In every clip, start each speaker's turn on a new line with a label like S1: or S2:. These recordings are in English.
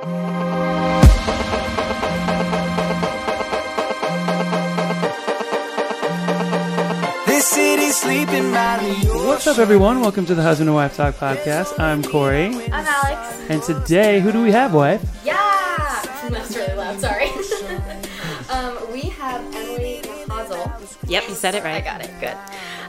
S1: What's up, everyone? Welcome to the Husband and Wife Talk podcast. I'm Corey,
S2: I'm Alex.
S1: and today, who do we have, wife?
S2: Yeah! That's really loud, sorry. um, we have Emily Nachazel.
S3: Yep, you said it right.
S2: I got it, good.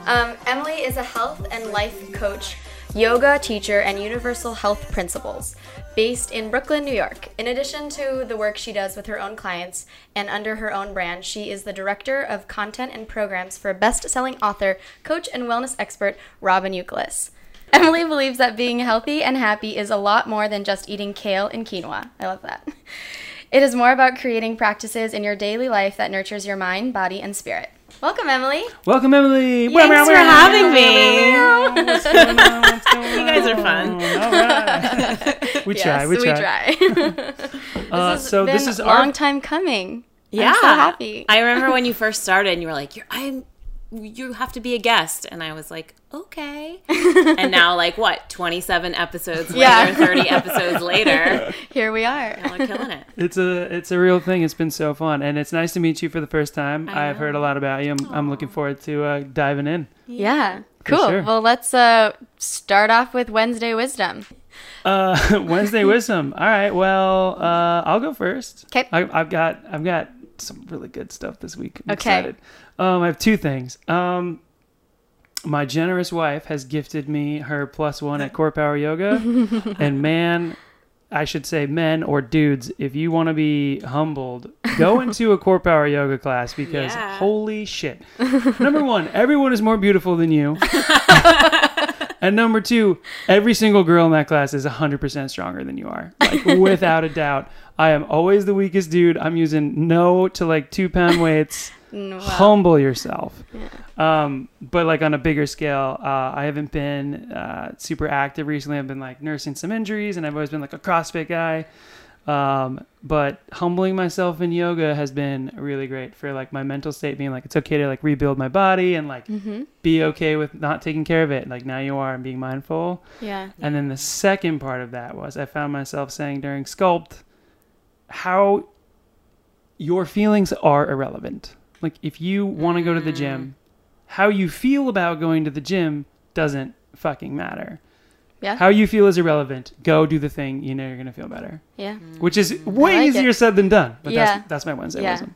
S2: Um, Emily is a health and life coach, yoga teacher, and universal health principles based in Brooklyn, New York. In addition to the work she does with her own clients and under her own brand, she is the director of content and programs for best selling author, coach, and wellness expert Robyn Youkilis. Emily believes that being healthy and happy is a lot more than just eating kale and quinoa. I love that. It is more about creating practices in your daily life that nurtures your mind, body, and spirit. Welcome, Emily.
S1: Welcome, Emily.
S3: Thanks for having me.
S1: What's going on? What's going
S3: You guys are fun.
S1: All right. we try.
S2: yes,
S1: We try.
S2: try.
S1: Uh,
S2: this
S1: so this is
S2: a
S1: our
S2: long time coming.
S3: Yeah,
S2: I'm so happy.
S3: I remember when you first started, and you were like, You're, "I'm, you have to be a guest," and I was like, "Okay." and now, like, what? Twenty-seven episodes later,
S2: Yeah.
S3: thirty episodes later,
S2: Here we are.
S3: y'all are killing it.
S1: It's a it's a real thing. It's been so fun, and it's nice to meet you for the first time.
S3: I
S1: I've heard a lot about you. I'm, I'm looking forward to uh, diving in.
S2: Yeah. Cool.
S1: sure.
S2: Well, let's uh, start off with Wednesday wisdom.
S1: Uh, Wednesday wisdom. All right. Well, uh, I'll go first. I, I've got I've got some really good stuff this week. I'm
S2: Okay.
S1: excited. Um, I have two things. Um, my generous wife has gifted me her plus one at Core Power Yoga, and man. I should say men or dudes, if you want to be humbled, go into a core power yoga class because
S3: Yeah.
S1: holy shit. Number one, everyone is more beautiful than you. And number two, every single girl in that class is 100% stronger than you are. Like, without a doubt. I am always the weakest dude. I'm using no to like two pound weights.
S2: Wow.
S1: Humble yourself. Um, but like on a bigger scale, uh, I haven't been uh, super active recently. I've been like nursing some injuries and I've always been like a CrossFit guy. Um, but humbling myself in yoga has been really great for like my mental state being like, it's okay to like rebuild my body and like
S2: Mm-hmm.
S1: be okay with not taking care of it. Like now you are and being mindful.
S2: Yeah.
S1: And then the second part of that was I found myself saying during sculpt how your feelings are irrelevant. Like if you want to go to the gym, mm-hmm. how you feel about going to the gym doesn't fucking matter.
S2: Yeah.
S1: How you feel is irrelevant. Go do the thing you know you're going to feel better.
S2: Yeah. Mm.
S1: Which is way
S2: like
S1: easier
S2: it.
S1: said than done. But
S2: Yeah.
S1: that's that's my Wednesday
S2: Yeah.
S1: wisdom.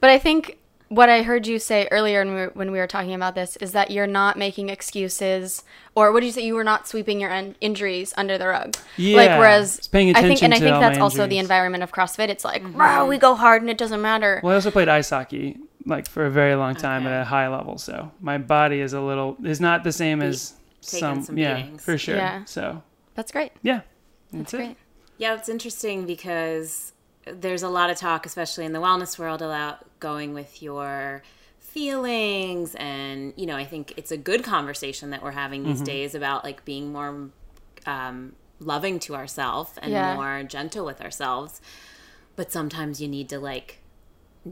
S2: But I think what I heard you say earlier when we, were, when we were talking about this is that you're not making excuses, or what did you say? You were not sweeping your in- injuries under the rug.
S1: Yeah,
S2: Like whereas
S1: it's paying
S2: I think,
S1: attention
S2: and I think that's also the environment of CrossFit. It's like, mm-hmm. wow, we go hard and it doesn't matter.
S1: Well, I also played ice hockey like for a very long time
S3: Okay.
S1: at a high level, so my body is a little is not the same as some,
S3: some
S1: yeah
S3: beatings.
S1: for sure.
S2: Yeah.
S1: So
S2: That's great.
S1: yeah,
S2: That's
S1: that's, it.
S2: great.
S3: Yeah, it's interesting because there's a lot of talk, especially in the wellness world, about going with your feelings. And, you know, I think it's a good conversation that we're having these days about like being more um, loving to ourselves and
S2: Yeah.
S3: more gentle with ourselves. But sometimes you need to like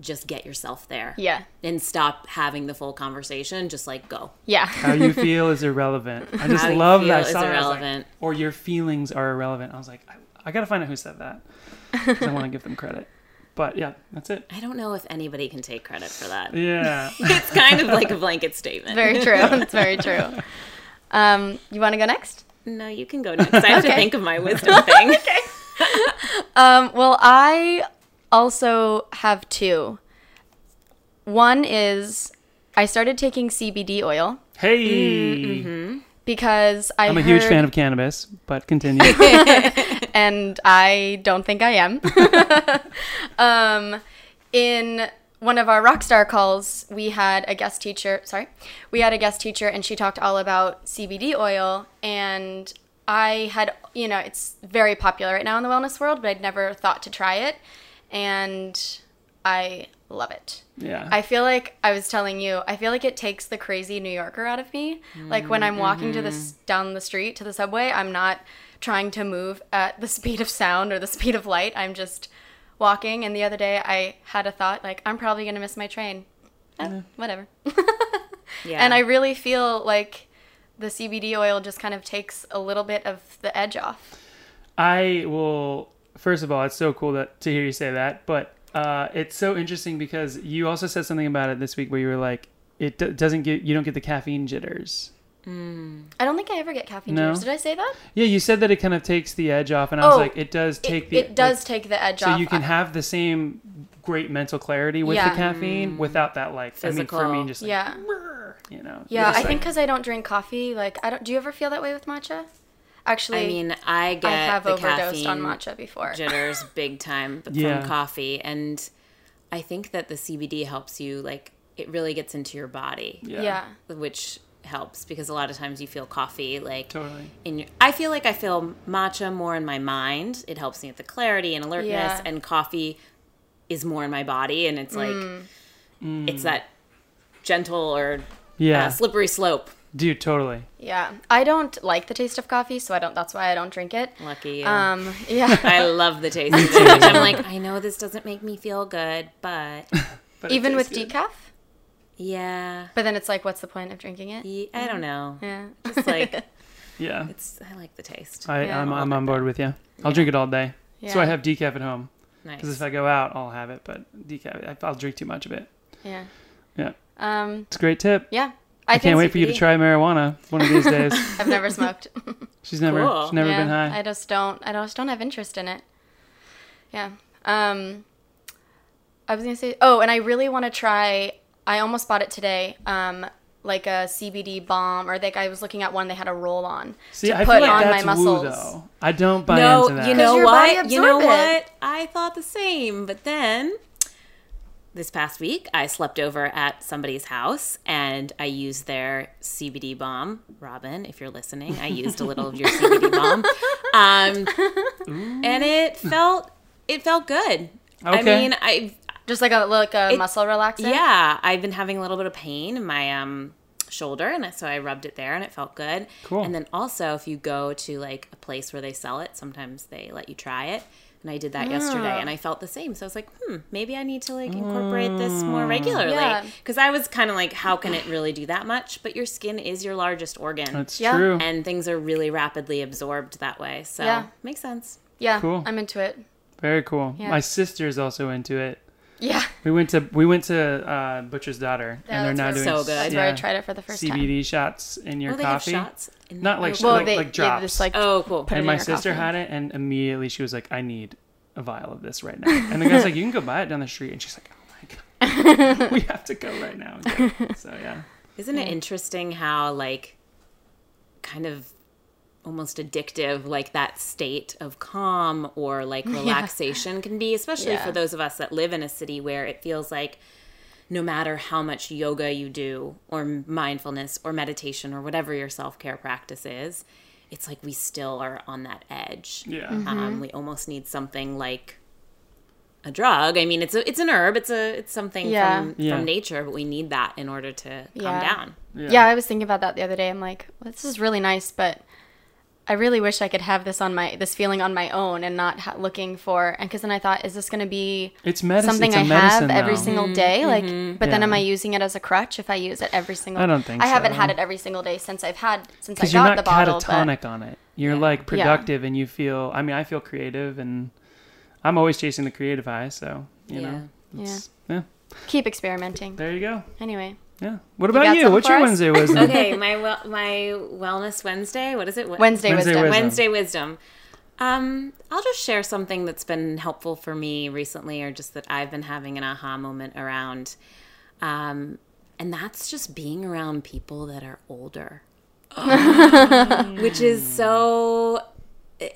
S3: just get yourself there
S2: Yeah.
S3: and stop having the full conversation. Just like go.
S2: Yeah.
S1: How you feel is irrelevant. I just
S3: How you
S1: love
S3: feel
S1: that. I
S3: is
S1: saw that, I was like,
S3: irrelevant.
S1: or your feelings are irrelevant. I was like, I, I got to find out who said that. 'cause I want to give them credit. But yeah, that's it.
S3: I don't know if anybody can take credit for that.
S1: Yeah.
S3: It's kind of like a blanket statement.
S2: very true. It's very true. Um, you want to go next?
S3: No, you can go next. I have to think of my wisdom thing. Okay.
S2: um, well, I also have two. One is I started taking CBD oil
S1: Hey,
S2: because I
S1: I'm a huge fan of cannabis, but continue.
S2: and I don't think I am. um, in one of our rockstar calls, we had a guest teacher. Sorry, we had a guest teacher, and she talked all about CBD oil. And I had, you know, it's very popular right now in the wellness world, but I'd never thought to try it, and I love it.
S1: Yeah.
S2: I feel like I was telling you, I feel like it takes the crazy New Yorker out of me. Like when I'm walking to this down the street to the subway, I'm not trying to move at the speed of sound or the speed of light. I'm just walking. And the other day, I had a thought like, I'm probably gonna miss my train. Eh, whatever.
S3: Yeah.
S2: And I really feel like the CBD oil just kind of takes a little bit of the edge off.
S1: I will first of all, it's so cool that to hear you say that, but uh, it's so interesting because you also said something about it this week where you were like, it d- doesn't get you don't get the caffeine jitters.
S2: I don't think I ever get caffeine
S1: No?
S2: jitters. Did I say that?
S1: Yeah, you said that it kind of takes the edge off, and I was
S2: Oh,
S1: like, it does take
S2: it,
S1: the.
S2: it does
S1: like,
S2: take the edge
S1: so
S2: off.
S1: So you can
S2: I-
S1: have the same great mental clarity with
S2: Yeah.
S1: the caffeine without that like I mean for me just like
S2: yeah.
S1: you know
S2: Yeah, I think because I don't drink coffee. Like, I don't. Do you ever feel that way with matcha? Actually,
S3: I mean, I get
S2: I have
S3: the
S2: overdosed on
S3: caffeine
S2: matcha before.
S3: jitters big time but
S1: Yeah.
S3: from coffee, and I think that the CBD helps you. Like, it really gets into your body,
S1: yeah,
S2: Yeah.
S3: which helps because a lot of times you feel coffee like
S1: totally
S3: in your, I feel like I feel matcha more in my mind. It helps me with the clarity and alertness,
S2: Yeah.
S3: and coffee is more in my body, and it's like
S2: Mm.
S3: it's that gentle or
S1: yeah
S3: uh, slippery slope.
S1: Dude totally
S2: Yeah, I don't like the taste of coffee, so I don't. That's why I don't drink it.
S3: Lucky you.
S2: Um, yeah.
S3: I love the taste of it. I'm like, I know this doesn't make me feel good, but
S1: But
S2: Even with
S1: good.
S2: decaf,
S3: yeah,
S2: but then it's like, what's the point of drinking it?
S3: Ye- I don't know.
S2: Yeah.
S3: It's like
S1: yeah
S3: it's. I like the taste.
S1: I,
S2: Yeah.
S1: I'm, I'm on
S3: of
S1: board with you I'll
S3: Yeah.
S1: drink it all day Yeah. so I have decaf at home
S3: Nice.
S1: because if I go out I'll have it but decaf I- I'll drink too much of it
S2: Yeah.
S1: Yeah.
S2: Um.
S1: it's a great tip
S2: Yeah.
S1: I, can't wait for you to try marijuana one of these days
S2: I've never smoked.
S1: she's never
S3: Cool.
S1: she's never
S2: yeah,
S1: been high
S2: I just don't. I just don't have interest in it. Yeah. Um. I was gonna say. Oh, and I really want to try. I almost bought it today. Um. Like a CBD balm, or like I was looking at one. They had a roll on
S1: see
S2: to
S1: I
S2: put
S1: feel like
S2: on
S1: that's
S2: my
S1: woo
S2: muscles.
S1: though I don't buy
S3: no,
S1: into that
S3: you know what? You know
S2: it.
S3: what? I thought the same, but then this past week I slept over at somebody's house and I used their CBD balm. Robyn, if you're listening, I used a little of your CBD balm, um, and it felt it felt good.
S1: Okay.
S3: I mean, I
S2: Just like a like a
S3: It-
S2: muscle relaxer.
S3: yeah, I've been having a little bit of pain in my um shoulder and so I rubbed it there and it felt good.
S1: Cool.
S3: And then also if you go to like a place where they sell it, sometimes they let you try it. And I did that yesterday and I felt the same. So I was like, "Hmm, maybe I need to like incorporate this more regularly."
S2: Yeah.
S3: Cuz I was kind of like, how can it really do that much? But your skin is your largest organ.
S1: that's
S2: Yeah.
S1: true
S3: and things are really rapidly absorbed that way. So,
S2: Yeah.
S3: makes sense.
S2: Yeah.
S1: Cool.
S2: I'm into it.
S1: very cool
S2: Yeah.
S1: my sister's also into it
S2: Yeah.
S1: We went to we went to uh, Butcher's Daughter,
S2: Yeah,
S1: and they're
S2: that's
S1: now doing
S3: So good.
S2: That's
S1: yeah,
S2: where I tried it for the first time.
S1: CBD shots in your
S3: oh, they
S1: coffee.
S3: have shots. In
S1: Not like
S3: oh,
S2: Well,
S1: like,
S2: they
S1: like
S2: they
S1: drops.
S2: just like
S3: Oh, cool.
S2: put
S1: and my sister
S2: coffee.
S1: had it, and immediately she was like, "I need a vial of this right now." And the guy's like, "You can go buy it down the street," and she's like, "Oh my god, we have to go right now." and get it." So yeah,
S3: Isn't it interesting how like kind of almost addictive like that state of calm or like relaxation can be, especially
S2: Yeah.
S3: for those of us that live in a city where it feels like no matter how much yoga you do or mindfulness or meditation or whatever your self-care practice is, it's like we still are on that edge.
S1: yeah,
S2: Mm-hmm.
S3: Um, we almost need something like a drug. I mean, it's a it's an herb. It's a it's something
S2: Yeah.
S3: from
S1: Yeah.
S3: from nature, but we need that in order to calm
S2: Yeah.
S3: down.
S2: Yeah. I was thinking about that the other day. I'm like, well, this is really nice, but I really wish I could have this on my this feeling on my own and not ha- looking for. And because then I thought, is this going to be
S1: it's medicine.
S2: something
S1: it's a
S2: I
S1: medicine,
S2: have every single day? Mm-hmm. Like, but then am I using it as a crutch if I use it every single?
S1: I don't think
S2: I haven't had it every single day since I've had since I
S1: because
S2: got
S1: you're not
S2: the bottle. but-
S1: catatonic on it. You're like productive, and you feel. I mean, I feel creative, and I'm always chasing the creative high. So you
S3: Yeah.
S1: know, it's, yeah.
S2: keep experimenting.
S1: There you go.
S2: Anyway,
S1: Yeah. What about you?
S2: something
S1: What's your
S2: us?
S1: Wednesday wisdom?
S3: okay, my well, my Wellness Wednesday. What is it?
S2: Wednesday,
S1: Wednesday
S2: wisdom.
S1: wisdom.
S3: Wednesday wisdom. Um, I'll just share something that's been helpful for me recently, or just that I've been having an aha moment around. Um, and that's just being around people that are older, which is so.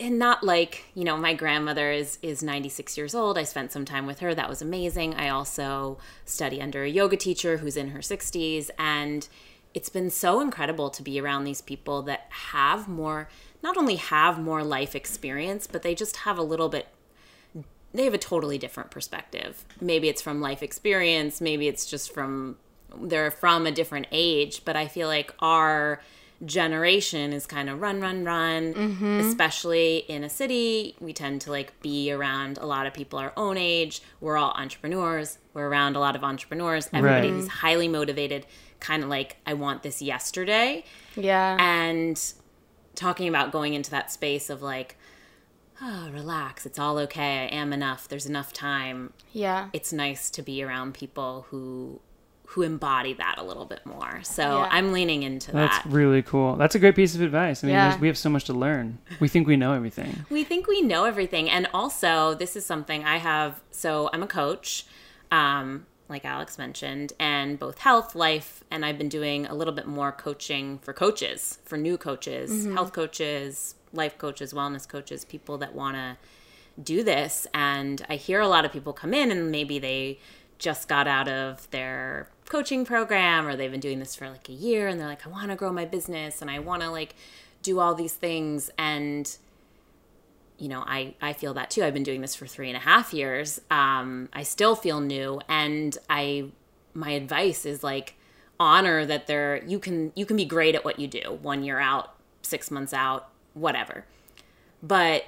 S3: And not like you know, my grandmother is is ninety six years old. I spent some time with her. That was amazing. I also study under a yoga teacher who's in her sixties, and it's been so incredible to be around these people that have more not only have more life experience but they just have a little bit they have a totally different perspective maybe it's from life experience maybe it's just from they're from a different age but i feel like our generation is kind of run run run mm-hmm. especially in a city we tend to like be around a lot of people our own age we're all entrepreneurs we're around a lot of entrepreneurs everybody
S1: Right.
S3: who's highly motivated kind of like i want this yesterday
S2: Yeah.
S3: and talking about going into that space of like oh, relax, it's all okay. I am enough. There's enough time.
S2: Yeah.
S3: It's nice to be around people who who embody that a little bit more. So
S2: Yeah.
S3: I'm leaning into
S1: That's
S3: that.
S1: That's really cool. That's a great piece of advice. I mean,
S2: Yeah.
S1: we have so much to learn. We think we know everything.
S3: We think we know everything. And also, this is something I have. So, I'm a coach, um, like Alex mentioned, and both health, life, and I've been doing a little bit more coaching for coaches, for new coaches, health coaches, life coaches, wellness coaches, people that want to do this. And I hear a lot of people come in and maybe they just got out of their coaching program or they've been doing this for like a year and they're like, I want to grow my business and I want to like do all these things. And you know, I, I feel that too. I've been doing this for three and a half years. Um, I still feel new, and I my advice is like honor that there you can you can be great at what you do one year out, six months out, whatever. But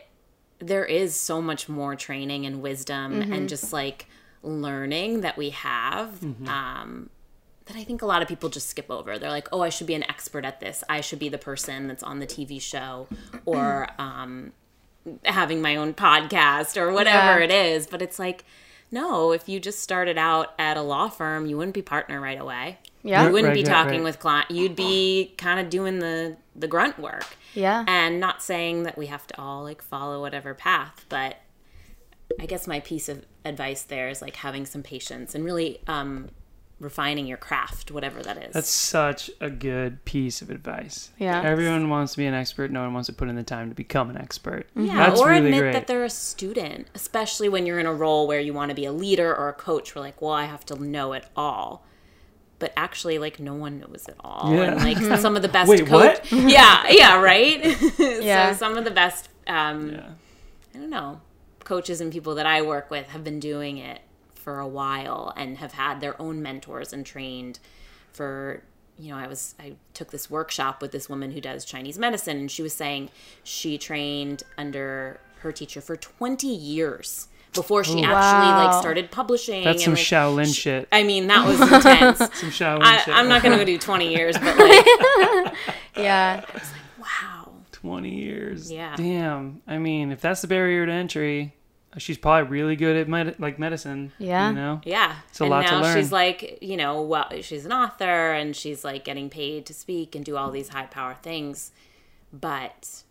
S3: there is so much more training and wisdom and just like learning that we have um, that I think a lot of people just skip over. They're like, oh, I should be an expert at this. I should be the person that's on the TV show or um, having my own podcast or whatever
S2: Yeah.
S3: it is. But it's like, no, if you just started out at a law firm, you wouldn't be partner right away.
S2: Yeah.
S3: You wouldn't
S1: Right,
S3: be talking
S1: right.
S3: with client. You'd be kind of doing the the grunt work.
S2: Yeah.
S3: And not saying that we have to all like follow whatever path, but I guess my piece of advice there is like having some patience and really um, refining your craft, whatever that is.
S1: That's such a good piece of advice.
S2: Yeah.
S1: Everyone wants to be an expert. No one wants to put in the time to become an expert.
S3: Yeah,
S1: That's
S3: or
S1: really
S3: admit
S1: great.
S3: that they're a student, especially when you're in a role where you want to be a leader or a coach. We're like, well, I have to know it all. But actually, like, no one knows it all.
S1: Yeah.
S3: And, like, some of the best
S1: Wait, what?
S3: Yeah, yeah, right?
S2: Yeah.
S3: So, some of the best, um,
S1: Yeah.
S3: I don't know, coaches and people that I work with have been doing it for a while and have had their own mentors and trained for you know i was i took this workshop with this woman who does chinese medicine and she was saying she trained under her teacher for 20 years before she actually like started publishing
S1: That's some
S3: and, like,
S1: Shaolin shit.
S3: i mean that was intense
S1: Some Shaolin
S3: I,
S1: shit.
S3: i'm not gonna go do 20 years but like
S2: Yeah.
S3: I was like, wow
S1: 20 years.
S3: Yeah.
S1: Damn. I mean, if that's the barrier to entry, she's probably really good at med- like medicine.
S2: Yeah.
S1: You know?
S3: Yeah.
S1: a
S3: and
S1: lot to
S3: now
S1: learn.
S3: she's like, you know, well, she's an author and she's like getting paid to speak and do all these high power things. But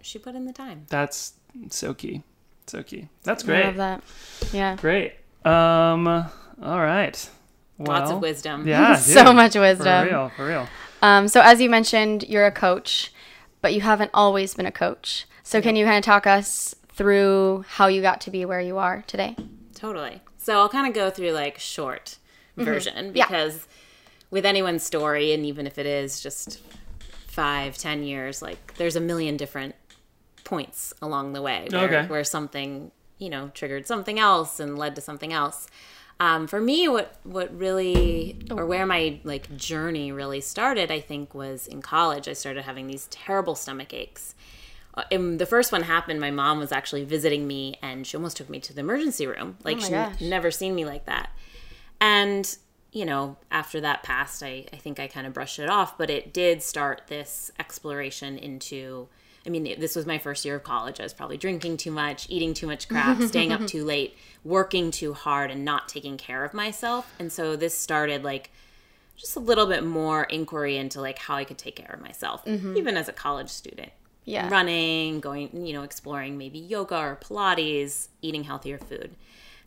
S3: she put in the time.
S1: That's so key. So key. That's great.
S2: I love that. Yeah.
S1: Great. Um. All right. Well,
S3: Lots of wisdom.
S1: Yeah.
S2: so
S1: dude.
S2: much
S1: For
S2: wisdom.
S1: real. For real.
S2: Um, so as you mentioned, you're a coach, but you haven't always been a coach. So can you kind of talk us through how you got to be where you are today?
S3: Totally. So I'll kind of go through like short version
S2: Mm-hmm. Yeah.
S3: because with anyone's story, and even if it is just five, ten years, like there's a million different points along the way where,
S1: Okay.
S3: where something, you know, triggered something else and led to something else. Um, for me, what what really or where my like journey really started, I think, was in college. I started having these terrible stomach aches. Uh, and the first one happened. My mom was actually visiting me, and she almost took me to the emergency room. Like
S2: Oh
S3: she
S2: gosh.
S3: never seen me like that. And you know, after that passed, I, I think I kind of brushed it off, but it did start this exploration into. I mean, it- this was my first year of college. I was probably drinking too much, eating too much crap, staying up too late, working too hard, and not taking care of myself. And so this started like just a little bit more inquiry into like how I could take care of myself, even as a college student.
S2: Yeah.
S3: Running, going, you know, exploring maybe yoga or Pilates, eating healthier food.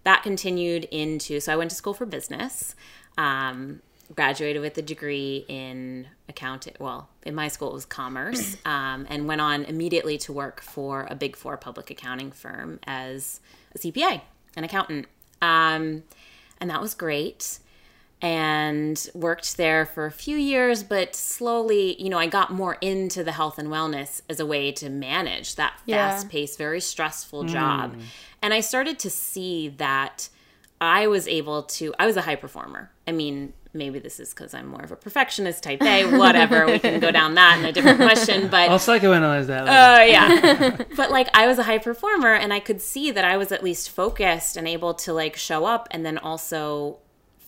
S3: That continued into, so I went to school for business, um, graduated with a degree in accounting. Well, in my school, it was commerce, um, and went on immediately to work for a big four public accounting firm as a CPA, an accountant. Um, and that was great and worked there for a few years, but slowly, you know, I got more into the health and wellness as a way to manage that fast paced, very stressful job. And I started to see that I was able to, I was a high performer. I mean, maybe this is because I'm more of a perfectionist, type A, whatever. we can go down that in a different question. But
S1: I'll psychoanalyze that. oh
S3: uh, yeah. but like I was a high performer and I could see that I was at least focused and able to like show up and then also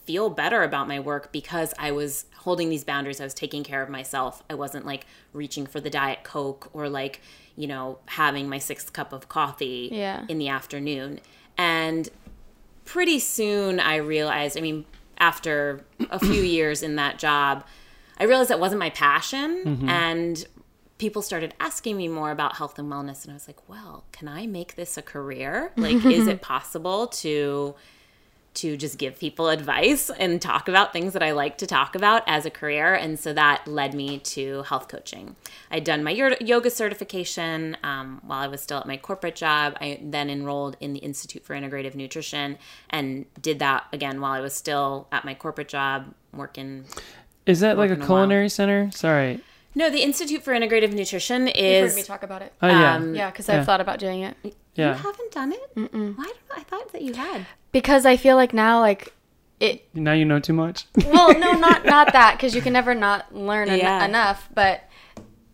S3: feel better about my work because I was holding these boundaries. I was taking care of myself. I wasn't like reaching for the diet coke or like, you know, having my sixth cup of coffee
S2: Yeah.
S3: in the afternoon. And pretty soon I realized, I mean, after a few years in that job, I realized that wasn't my passion. Mm-hmm. And people started asking me more about health and wellness. And I was like, well, can I make this a career? Like, is it possible to to just give people advice and talk about things that I like to talk about as a career. And so that led me to health coaching. I'd done my yoga certification um, while I was still at my corporate job. I then enrolled in the Institute for Integrative Nutrition and did that again while I was still at my corporate job working.
S1: Is that like a
S3: Working a while.
S1: culinary center? Sorry.
S3: No, the Institute for Integrative Nutrition
S2: You've heard
S3: is.
S2: me talk about it.
S1: Oh yeah.
S3: Um,
S2: Yeah, because
S1: Yeah.
S2: I've thought about doing it.
S3: You haven't done it? Mm-mm. Why? Don't, I thought that you had.
S2: Because I feel like now, like, it.
S1: Now you know too much.
S2: Well, no, not not that, because you can never not learn en-
S3: Yeah.
S2: enough. But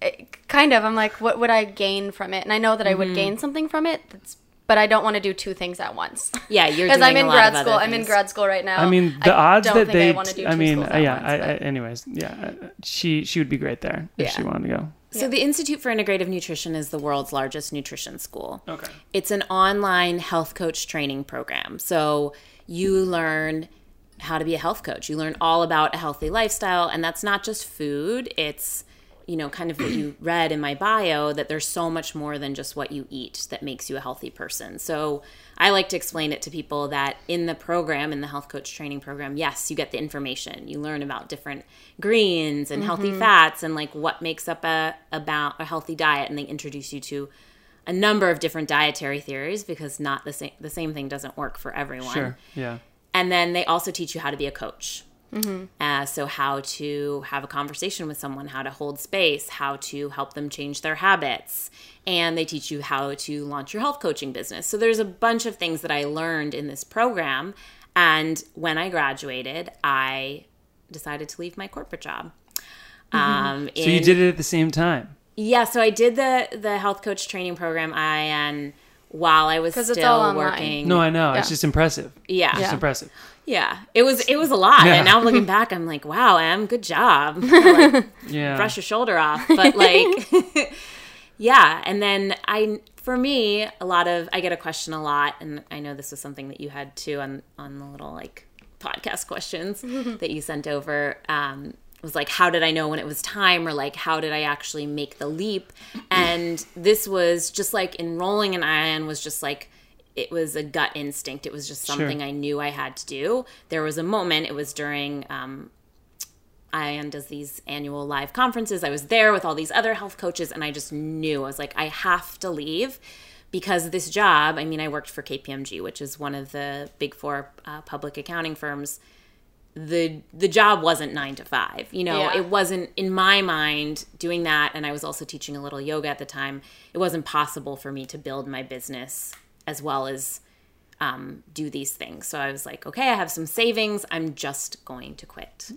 S2: it, kind of, I'm like, what would I gain from it? And I know that I
S3: Mm-hmm.
S2: would gain something from it. That's, but I don't want to do two things at once.
S3: Yeah, you're
S2: Because I'm in
S3: a lot
S2: grad school. I'm in grad school right now.
S1: I mean, the odds
S2: don't
S1: that they.
S2: I, wanna do
S1: I
S2: two
S1: mean, uh, yeah.
S2: once,
S1: I, I, anyways, yeah. uh, She she would be great there if she wanted to go.
S3: So the Institute for Integrative Nutrition is the world's largest nutrition school.
S1: Okay.
S3: It's an online health coach training program. So you learn how to be a health coach. You learn all about a healthy lifestyle and that's not just food, it's you know, kind of what you read in my bio that there's so much more than just what you eat that makes you a healthy person. So I like to explain it to people that in the program, in the health coach training program, yes, you get the information. You learn about different greens and healthy mm-hmm. fats and like what makes up a about a healthy diet and they introduce you to a number of different dietary theories because not the same the same thing doesn't work for everyone.
S1: Sure. Yeah.
S3: And then they also teach you how to be a coach. Uh, so, how to have a conversation with someone, how to hold space, how to help them change their habits. And they teach you how to launch your health coaching business. So, there's a bunch of things that I learned in this program. And when I graduated, I decided to leave my corporate job. Um,
S1: So you did it at the same time.
S3: yeah, so I did the the health coach training program. I and while I was still
S2: it's all
S3: working.
S1: No, I know. It's just impressive.
S3: yeah,
S1: It's
S3: yeah,
S1: impressive.
S3: Yeah, it was it was a lot,
S1: Yeah.
S3: and now looking back, I'm like, wow, Em, good job. like,
S1: Yeah.
S3: brush your shoulder off, but like, yeah. And then I, for me, a lot of I get a question a lot, and I know this was something that you had too on on the little like podcast questions that you sent over. Um, was like, how did I know when it was time, or like, how did I actually make the leap? And this was just like enrolling in IIN was just like. It was a gut instinct. It was just something I knew I had to do. There was a moment. It was during um, IIN does these annual live conferences. I was there with all these other health coaches, and I just knew I was like, I have to leave because this job. I mean, I worked for KPMG, which is one of the big four uh, public accounting firms. the The job wasn't nine to five. You know,
S2: Yeah.
S3: it wasn't in my mind doing that, and I was also teaching a little yoga at the time. It wasn't possible for me to build my business as well as um, do these things. So I was like, okay, I have some savings. I'm just going to quit.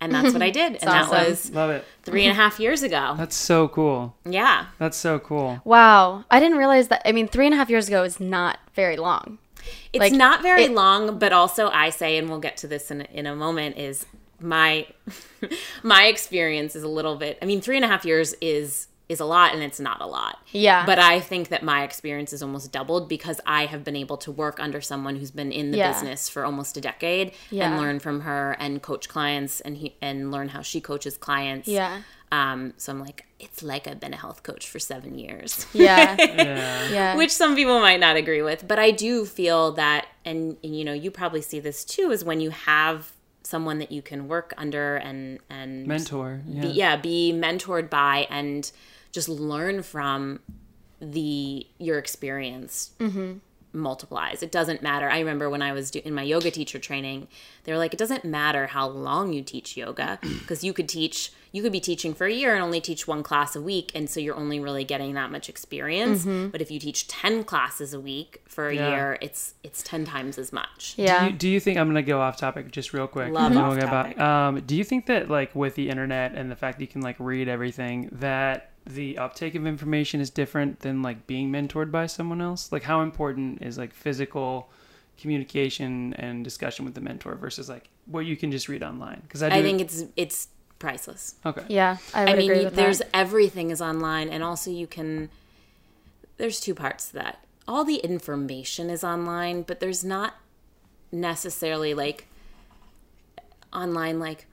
S3: And that's what I did. and
S2: awesome.
S3: that was
S1: Love it.
S3: three and a half years ago.
S1: That's so cool.
S3: Yeah.
S1: That's so cool.
S2: Wow. I didn't realize that. I mean, three and a half years ago is not very long.
S3: It's
S2: Like,
S3: not very
S2: it-
S3: long, but also I say, and we'll get to this in, in a moment, is my my experience is a little bit I mean, three and a half years is is a lot and it's not a lot.
S2: Yeah.
S3: But I think that my experience is almost doubled because I have been able to work under someone who's been in the
S2: Yeah.
S3: business for almost a decade
S2: Yeah.
S3: and learn from her and coach clients and he and learn how she coaches clients.
S2: Yeah.
S3: Um, so I'm like, it's like I've been a health coach for seven years.
S2: Yeah.
S1: Yeah.
S2: Yeah.
S3: which some people might not agree with but i do feel that and, and, you know you probably see this too is when you have someone that you can work under and and
S1: Mentor. Yeah.
S3: be, yeah be mentored by and just learn from the your experience multiplies it doesn't matter i remember when i was do, in my yoga teacher training they were like it doesn't matter how long you teach yoga because you could teach you could be teaching for a year and only teach one class a week and so you're only really getting that much experience but if you teach 10 classes a week for a
S1: Yeah.
S3: year it's it's 10 times as much
S2: yeah.
S1: Do you, do you think I'm gonna go off topic just real quick?
S3: Love
S1: and then
S3: off
S1: we'll get
S3: topic.
S1: Um, do you think that like with the internet and the fact that you can like read everything that the uptake of information is different than like being mentored by someone else? Like how important is like physical communication and discussion with the mentor versus like what you can just read online? Because I, do,
S3: I think it's it's priceless.
S1: okay.
S2: Yeah, I would
S3: I mean,
S2: agree
S3: you-
S2: with
S3: there's
S2: that.
S3: everything is online, and also you can. There's two parts to that. All the information is online, but there's not necessarily like online like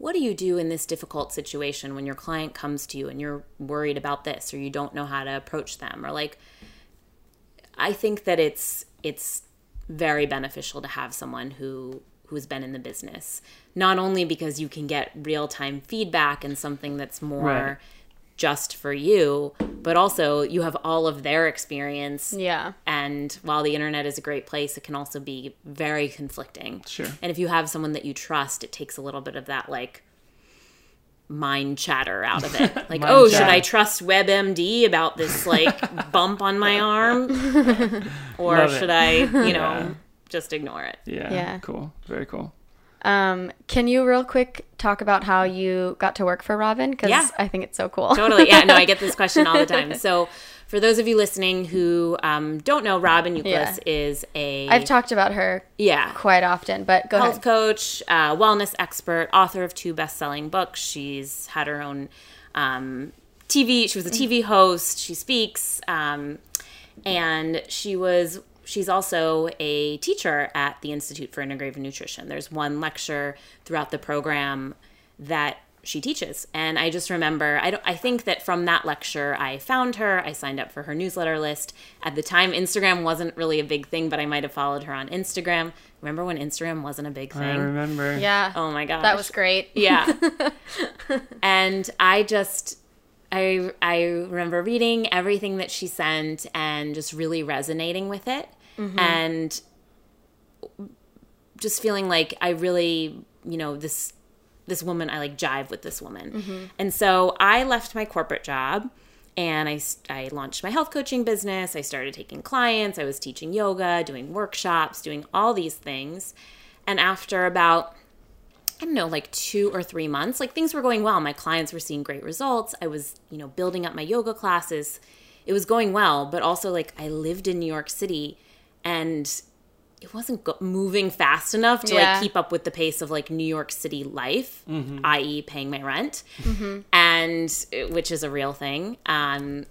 S3: what do you do in this difficult situation when your client comes to you and you're worried about this or you don't know how to approach them or like I think that it's it's very beneficial to have someone who who's been in the business. Not only because you can get real-time feedback and something that's more
S1: Right.
S3: Just for you, but also you have all of their experience.
S2: Yeah.
S3: And while the internet is a great place, it can also be very conflicting.
S1: Sure.
S3: And if you have someone that you trust, it takes a little bit of that like mind chatter out of it. Like,
S1: Mind
S3: oh, should. I trust WebMD about this like bump on my arm? or
S1: Love it.
S3: should I, you know,
S1: Yeah.
S3: just ignore it?
S1: Yeah.
S2: Yeah.
S1: Cool. Very cool.
S2: Um, can you real quick talk about how you got to work for Robyn? Because
S3: Yeah.
S2: I think it's so cool.
S3: Totally. Yeah, no, I get this question all the time. So, for those of you listening who um, don't know, Robyn Youkilis
S2: Yeah.
S3: is a
S2: I've talked about her
S3: yeah
S2: quite often, but go
S3: health
S2: ahead.
S3: coach, uh, wellness expert, author of two best-selling books. She's had her own um, TV. She was a TV host. She speaks, um, and she was. She's also a teacher at the Institute for Integrative Nutrition. There's one lecture throughout the program that she teaches, and I just remember. I don't. I think that from that lecture, I found her. I signed up for her newsletter list. At the time, Instagram wasn't really a big thing, but I might have followed her on Instagram. Remember when Instagram wasn't a big thing?
S1: I remember.
S2: Yeah.
S3: Oh my gosh.
S2: That was great.
S3: Yeah. and I just I I remember reading everything that she sent and just really resonating with it Mm-hmm. and just feeling like I really, you know, this this woman I like jive with this woman. Mm-hmm. And so I left my corporate job and I I launched my health coaching business. I started taking clients. I was teaching yoga, doing workshops, doing all these things. And after about I don't know, like two or three months, like things were going well. My clients were seeing great results. I was, you know, building up my yoga classes. It was going well, but also like I lived in New York City and it wasn't go- moving fast enough to
S2: Yeah.
S3: like keep up with the pace of like New York City life, mm-hmm. i.e., paying my rent, mm-hmm. and uh, which is a real thing. Um,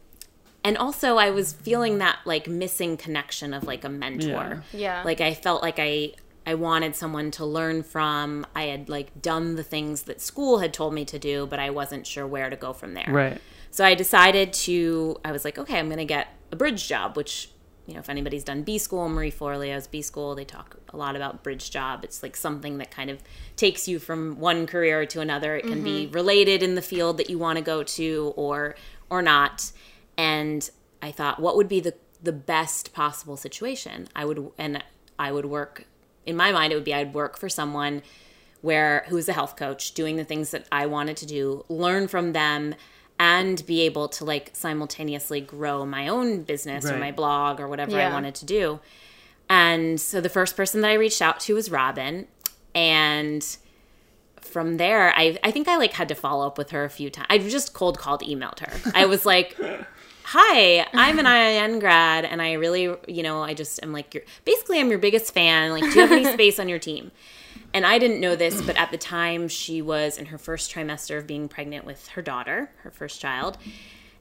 S3: and also, I was feeling that like missing connection of like a mentor.
S2: Yeah.
S3: Like I felt like I I wanted someone to learn from. I had like done the things that school had told me to do, but I wasn't sure where to go from there.
S1: Right.
S3: So I decided to, I was like, okay, I'm going to get a bridge job, which, you know, if anybody's done B school, Marie Forleo's B school, they talk a lot about bridge job. It's like something that kind of takes you from one career to another. It can be mm-hmm. related in the field that you want to go to or, or not. And I thought, what would be the, the best possible situation? I would, and I would work, in my mind, it would be I'd work for someone where who's a health coach doing the things that I wanted to do, learn from them and be able to like simultaneously grow my own business or my blog or whatever I wanted to do. And so the first person that I reached out to was Robyn and from there I I think I like had to follow up with her a few times. I just cold called emailed her. I was like Hi, I'm an IIN grad, and I really, you know, I just am like, your, basically, I'm your biggest fan. Like, do you have any space on your team? And I didn't know this, but at the time, she was in her first trimester of being pregnant with her daughter, her first child.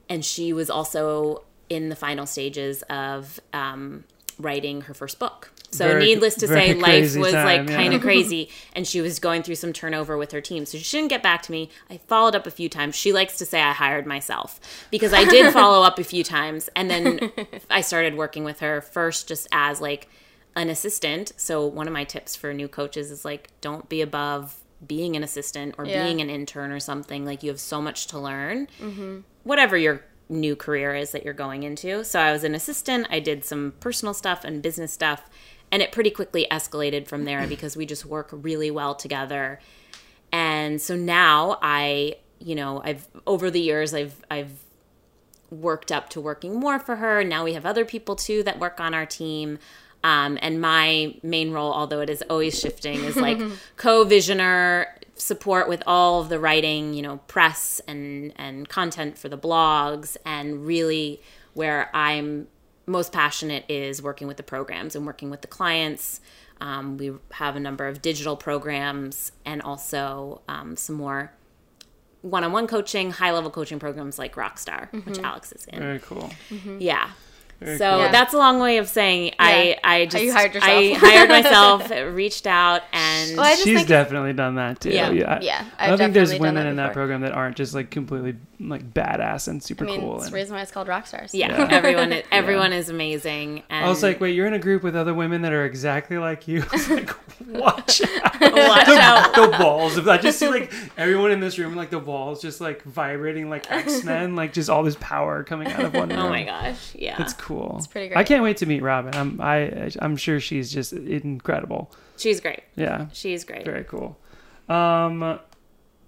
S3: And she was also in the final stages of um, writing her first book. So,
S1: Very-
S3: needless to say, life was like
S1: time, yeah.
S3: kind of crazy. And she was going through some turnover with her team. So, she didn't get back to me. I followed up a few times. She likes to say I hired myself because I did follow up a few times. And then I started working with her first just as like an assistant. So one of my tips for new coaches is like don't be above being an assistant or
S2: Yeah.
S3: being an intern or something. Like you have so much to learn. Mm-hmm. Whatever your new career is that you're going into. So I was an assistant. I did some personal stuff and business stuff, and it pretty quickly escalated from there because we just work really well together. And so now I, you know, I've over the years I've I've worked up to working more for her. Now we have other people too that work on our team. Um, and my main role, although it is always shifting, is like co-visioner, support with all of the writing, you know, press and and content for the blogs, and really where I'm most passionate is working with the programs and working with the clients. Um, we have a number of digital programs and also um, some more one-on-one coaching, high-level coaching programs like Rockstar, which Alex is in.
S1: Very cool.
S3: Yeah.
S1: Very
S3: so
S1: cool.
S2: Yeah.
S3: that's a long way of saying I I just
S2: you hired
S3: I hired myself, reached out, and
S2: Well,
S1: She's
S2: think
S1: definitely done that too.
S3: Yeah.
S1: Yeah,
S2: Yeah,
S1: I
S2: I've
S1: don't think there's women
S2: that
S1: in that program that aren't just like completely like badass and super
S2: I mean,
S1: cool.
S2: it's
S1: and-
S2: the reason why it's called Rockstars.
S3: yeah,
S1: Yeah.
S3: everyone is, everyone is amazing. And
S1: I was like, wait, you're in a group with other women that are exactly like you. I was like, watch out.
S3: watch out.
S1: the walls. I just see like everyone in this room, like the walls just like vibrating like X Men, like just all this power coming out of one room.
S3: Oh my gosh, yeah,
S1: It's cool. It's
S2: pretty great.
S1: I can't wait to meet Robyn. I'm I I'm sure she's just incredible.
S3: she's great.
S1: Yeah.
S3: She's great.
S1: Very cool. Um,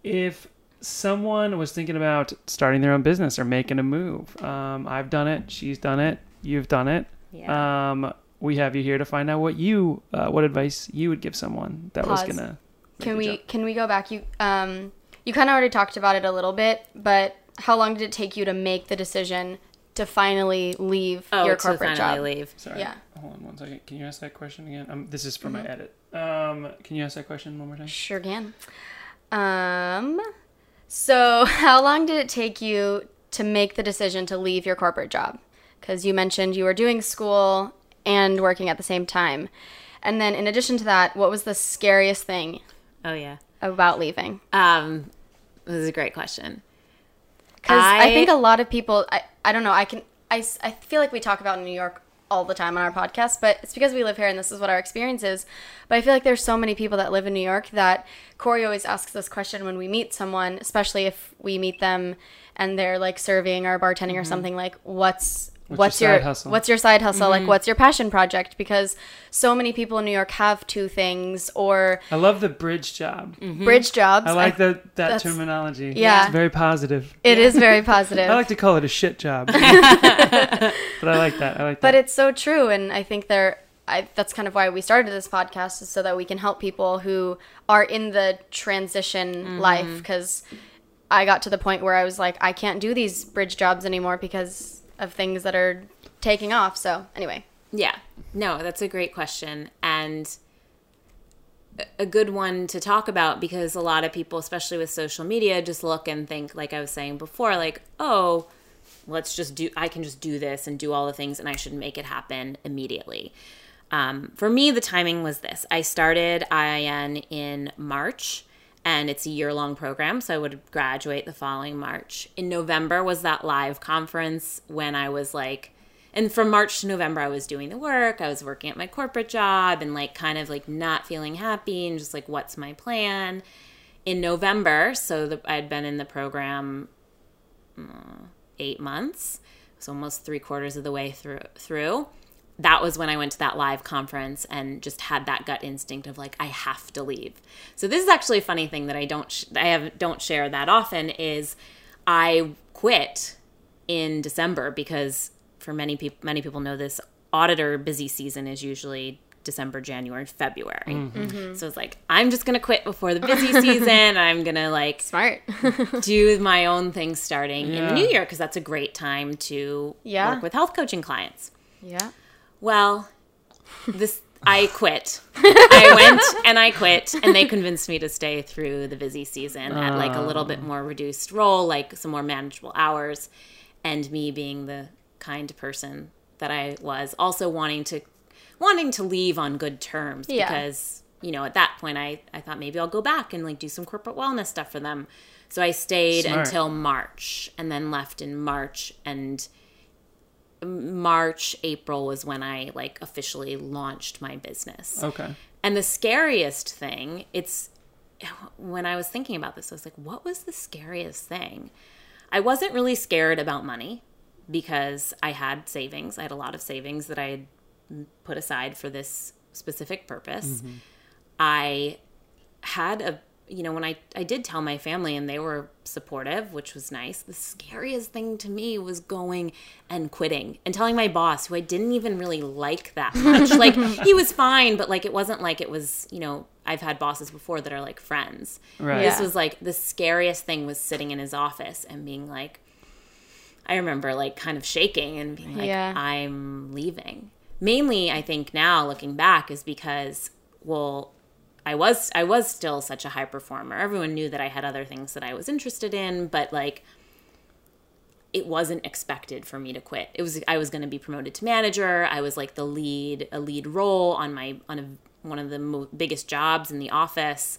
S1: if someone was thinking about starting their own business or making a move, um, I've done it. She's done it. You've done it.
S3: Yeah.
S1: Um, we have you here to find out what you, uh, what advice you would give someone that was gonna. make
S2: Can we
S1: jump.
S2: can we go back? You um you kind of already talked about it a little bit, but how long did it take you to make the decision to finally leave
S3: oh,
S2: your
S3: to
S2: corporate
S3: finally
S2: job?
S3: leave.
S1: Sorry.
S2: Yeah.
S1: Hold on one second. Can you ask that question again? Um, this is for my edit. Um, can you ask that question one more time?
S2: Sure can. Um, so how long did it take you to make the decision to leave your corporate job? Because you mentioned you were doing school and working at the same time. And then in addition to that, what was the scariest thing
S3: Oh yeah.
S2: about leaving?
S3: Um, this is a great question.
S2: Because I,
S3: I-
S2: think a lot of people, I, I don't know, I can, I, I feel like we talk about New York all the time on our podcast, but it's because we live here and this is what our experience is. But I feel like there's so many people that live in New York that Corey always asks this question when we meet someone, especially if we meet them and they're like serving or bartending or mm-hmm. something like, what's,
S1: What's
S2: What's,
S1: your
S2: your,
S1: side hustle?
S2: what's your side hustle like mm-hmm. what's your passion project because so many people in New York have two things or
S1: I love the bridge job. Mm-hmm.
S2: bridge jobs
S1: I like that that terminology.
S2: Yeah.
S1: it's very positive.
S2: it is very positive
S1: I like to call it a shit job, but I like that. I like that.
S2: But it's so true, and I think there. I, that's kind of why we started this podcast, is so that we can help people who are in the transition mm-hmm. life. Because I got to the point where I was like, I can't do these bridge jobs anymore because of things that are taking off. So anyway,
S3: Yeah. No, that's a great question. And a- good one to talk about because a lot of people, especially with social media, just look and think, like I was saying before, like, oh, let's just do, I can just do this and do all the things and I should make it happen immediately. Um, for me, the timing was this I started IIN in March and it's a year long program. So I would graduate the following March. In November was that live conference when I was like, and from March to November, I was doing the work. I was working at my corporate job and like kind of like not feeling happy and just like, what's my plan? In November, so the, I'd been in the program uh, eight months, so almost three quarters of the way through. Through, that was when I went to that live conference and just had that gut instinct of like I have to leave. So this is actually a funny thing that I don't sh- I have don't share that often is I quit in December because for many people many people know this auditor busy season is usually December, January, February. Mm-hmm. Mm-hmm. So it's like I'm just gonna quit before the busy season. I'm gonna like
S2: smart.
S3: do my own thing starting in the new year because that's a great time to
S2: Yeah.
S3: work with health coaching clients.
S2: yeah.
S3: Well, this I quit. I went and I quit, and they convinced me to stay through the busy season at like a little bit ah. more reduced role, like some more manageable hours, and me being the kind person that I was, also wanting to wanting to leave on good terms
S2: Yeah.
S3: because you know at that point I I thought maybe I'll go back and like do some corporate wellness stuff for them. So I stayed
S1: Smart.
S3: until March and then left in March and March, April was when I like officially launched my business.
S1: okay.
S3: And the scariest thing, it's when I was thinking about this, I was like, what was the scariest thing? I wasn't really scared about money because I had savings. I had a lot of savings that I had put aside for this specific purpose. Mm-hmm. I had a you know when I I did tell my family and they were supportive, which was nice. The scariest thing to me was going and quitting and telling my boss who I didn't even really like that much. like he was fine, but like it wasn't like it was, you know, I've had bosses before that are like friends.
S1: Right.
S3: This was like the scariest thing was sitting in his office and being like I remember like kind of shaking and being like,
S2: Yeah.
S3: I'm leaving. Mainly, I think now looking back is because, well, I was I was still such a high performer. Everyone knew that I had other things that I was interested in, but like it wasn't expected for me to quit. It was I was going to be promoted to manager. I was like the lead a lead role on my on a, one of the mo- biggest jobs in the office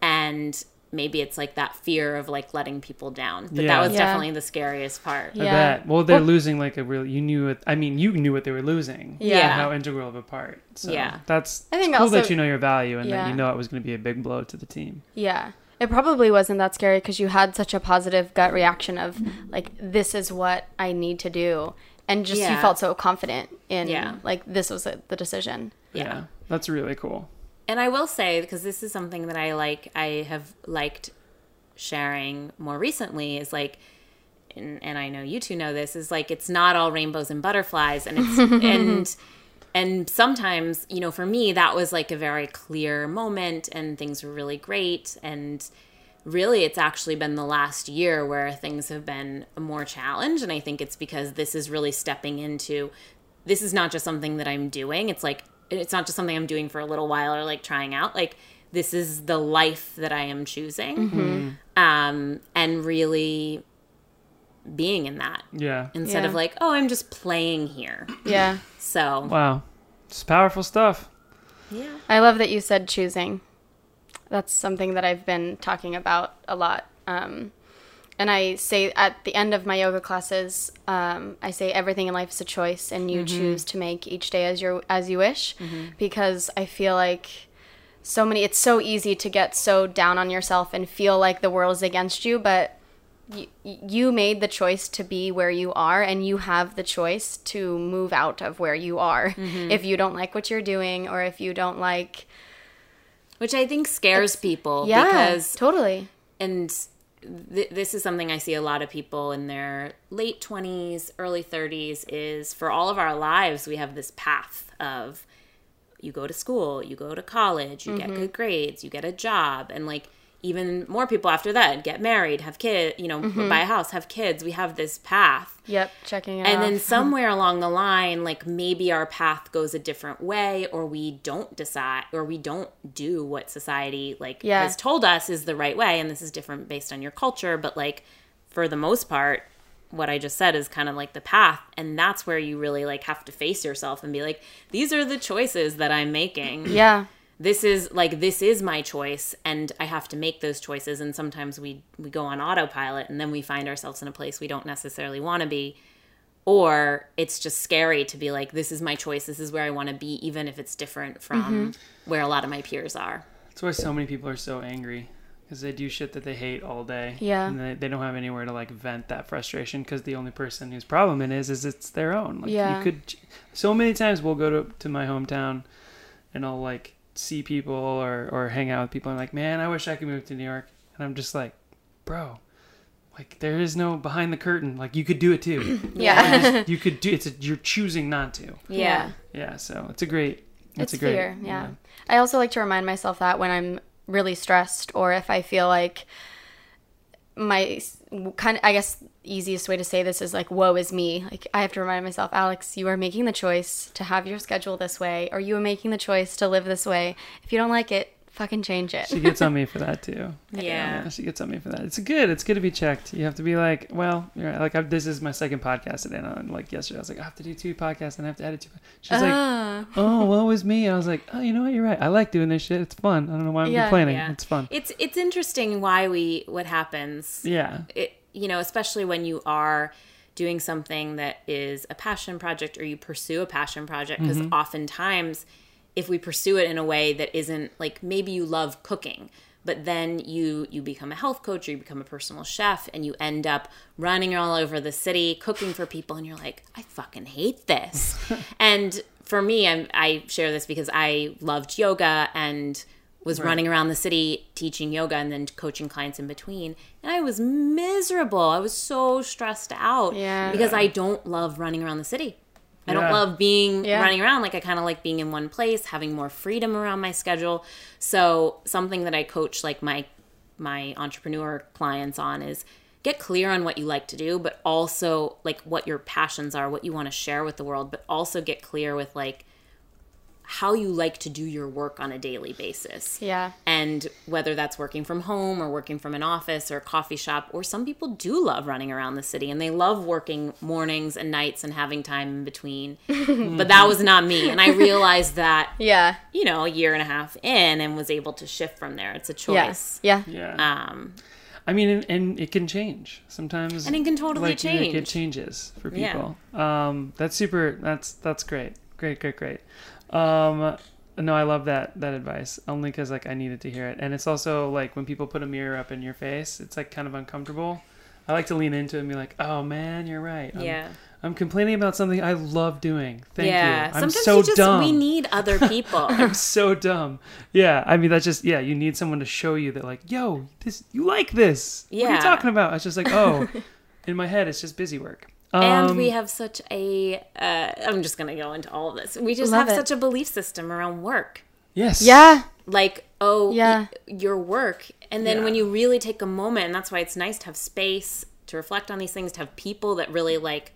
S3: and maybe it's like that fear of like letting people down. But
S1: Yeah.
S3: that was
S2: Yeah.
S3: definitely the scariest part.
S1: I
S2: Yeah.
S1: bet. Well, they're losing like a real. You knew it. I mean, you knew what they were losing.
S2: Yeah.
S1: How integral of a part. So
S3: Yeah.
S1: That's.
S2: I think
S1: it's cool that you know your value and that you know it was going to be a big blow to the team.
S2: Yeah. It probably wasn't that scary because you had such a positive gut reaction of like this is what I need to do and just you felt so confident in
S3: Yeah.
S2: like this was the the decision.
S3: Yeah.
S1: that's really cool.
S3: And I will say because this is something that I like I have liked sharing more recently is like and, and I know you two know this is like it's not all rainbows and butterflies and it's and and sometimes you know for me that was like a very clear moment and things were really great and really it's actually been the last year where things have been more challenged and I think it's because this is really stepping into this is not just something that I'm doing it's like it's not just something I'm doing for a little while or like trying out like this is the life that I am choosing um and really being in that
S1: Yeah.
S3: instead
S2: Yeah.
S3: of like oh I'm just playing here
S2: Yeah.
S3: so
S1: Wow. It's powerful stuff.
S3: yeah
S2: I love that you said choosing. That's something that I've been talking about a lot. Um, and I say at the end of my yoga classes, um, I say everything in life is a choice, and you mm-hmm. choose to make each day as your as you wish, mm-hmm. because I feel like so many. It's so easy to get so down on yourself and feel like the world is against you, but you, you made the choice to be where you are and you have the choice to move out of where you are mm-hmm. if you don't like what you're doing or if you don't like
S3: which I think scares people
S2: yeah
S3: because
S2: totally.
S3: and th- this is something I see a lot of people in their late 20s, early 30s is for all of our lives we have this path of you go to school, you go to college, you get mm-hmm. good grades, you get a job. And like even more people after that get married, have kids, you know, mm-hmm. buy a house, have kids. We have this path.
S2: yep checking it out.
S3: And
S2: off.
S3: then somewhere along the line, like maybe our path goes a different way, or we don't decide, or we don't do what society like
S2: Yeah.
S3: has told us is the right way. And this is different based on your culture, but like for the most part, what I just said is kind of like the path, and that's where you really like have to face yourself and be like, these are the choices that I'm making.
S2: yeah
S3: This is like this is my choice, and I have to make those choices. And sometimes we we go on autopilot, and then we find ourselves in a place we don't necessarily want to be or it's just scary to be like this is my choice this is where i want to be even if it's different from
S2: Mm-hmm.
S3: where a lot of my peers are
S1: That's why so many people are so angry because they do shit that they hate all day.
S2: Yeah.
S1: And they, they don't have anywhere to like vent that frustration because the only person whose problem it is is it's their own. Like
S2: Yeah.
S1: you could so many times we'll go to to my hometown and I'll like see people or or hang out with people and I'm like, "Man, I wish I could move to New York." And I'm just like, "Bro, like there is no behind the curtain. Like you could do it too.
S2: yeah
S1: you could do it's a, you're choosing not to."
S2: yeah
S1: Yeah, so it's a great it's,
S2: it's
S1: a great
S2: fear yeah i also like to remind myself that when i'm really stressed or if i feel like my kind of i guess easiest way to say this is like woe is me. Like i have to remind myself alex you are making the choice to have your schedule this way or you are making the choice to live this way. If you don't like it fucking change it
S1: She gets on me for that too.
S3: yeah
S1: she gets on me for that. It's good. It's good to be checked. You have to be like, well, you're right. like I've, this is my second podcast today. And I'm like yesterday, I was like, I have to do two podcasts and I have to edit two. She's like,
S2: Ah.
S1: oh, what was me? I was like, oh, you know what? You're right. I like doing this shit. It's fun. I don't know why I'm
S2: Yeah.
S1: complaining.
S3: yeah
S1: It's fun.
S3: it's it's interesting why we what happens
S1: Yeah.
S3: it, you know, especially when you are doing something that is a passion project or you pursue a passion project, because oftentimes, if we pursue it in a way that isn't like maybe you love cooking, but then you you become a health coach or you become a personal chef and you end up running all over the city cooking for people and you're like i fucking hate this. And for me I'm, i share this because i loved yoga and was running around the city teaching yoga and then coaching clients in between. And i was miserable. I was so stressed out
S2: Yeah.
S3: because i don't love running around the city i don't love being
S2: Yeah.
S3: running around. Like i kind of like being in one place having more freedom around my schedule. So something that i coach like my my entrepreneur clients on is get clear on what you like to do, but also like what your passions are, what you want to share with the world, but also get clear with like how you like to do your work on a daily basis.
S2: Yeah.
S3: And whether that's working from home or working from an office or a coffee shop, or some people do love running around the city and they love working mornings and nights and having time in between. but that was not me. And I realized that,
S2: Yeah.
S3: you know, a year and a half in and was able to shift from there. It's a choice.
S2: Yeah.
S1: Yeah.
S3: Um,
S1: I mean, and, and it can change sometimes.
S3: And it can totally
S1: like, you know, It
S3: change.
S1: changes for
S3: Yeah.
S1: people. Um, that's super. That's that's great. Great, great, great. Um, no, I love that that advice only because like I needed to hear it, and it's also like when people put a mirror up in your face, it's like kind of uncomfortable. I like to lean into it and be like, "Oh man, you're right. I'm,
S3: yeah.
S1: I'm complaining about something I love doing. Thank
S3: yeah.
S1: you. I'm
S3: Sometimes
S1: so
S3: just,
S1: dumb.
S3: we need other people.
S1: I'm so dumb. Yeah, I mean that's just yeah. You need someone to show you that like, yo, this you like this. Yeah. What are you talking about? It's just like, oh, in my head, it's just busy work.
S3: And
S1: Um,
S3: we have such a uh, i'm just going to go into all of this. We just have
S2: it.
S3: such a belief system around work.
S1: Yes,
S2: Yeah.
S3: like oh
S2: Yeah.
S3: y- your work. And then
S1: Yeah.
S3: when you really take a moment and that's why it's nice to have space to reflect on these things to have people that really like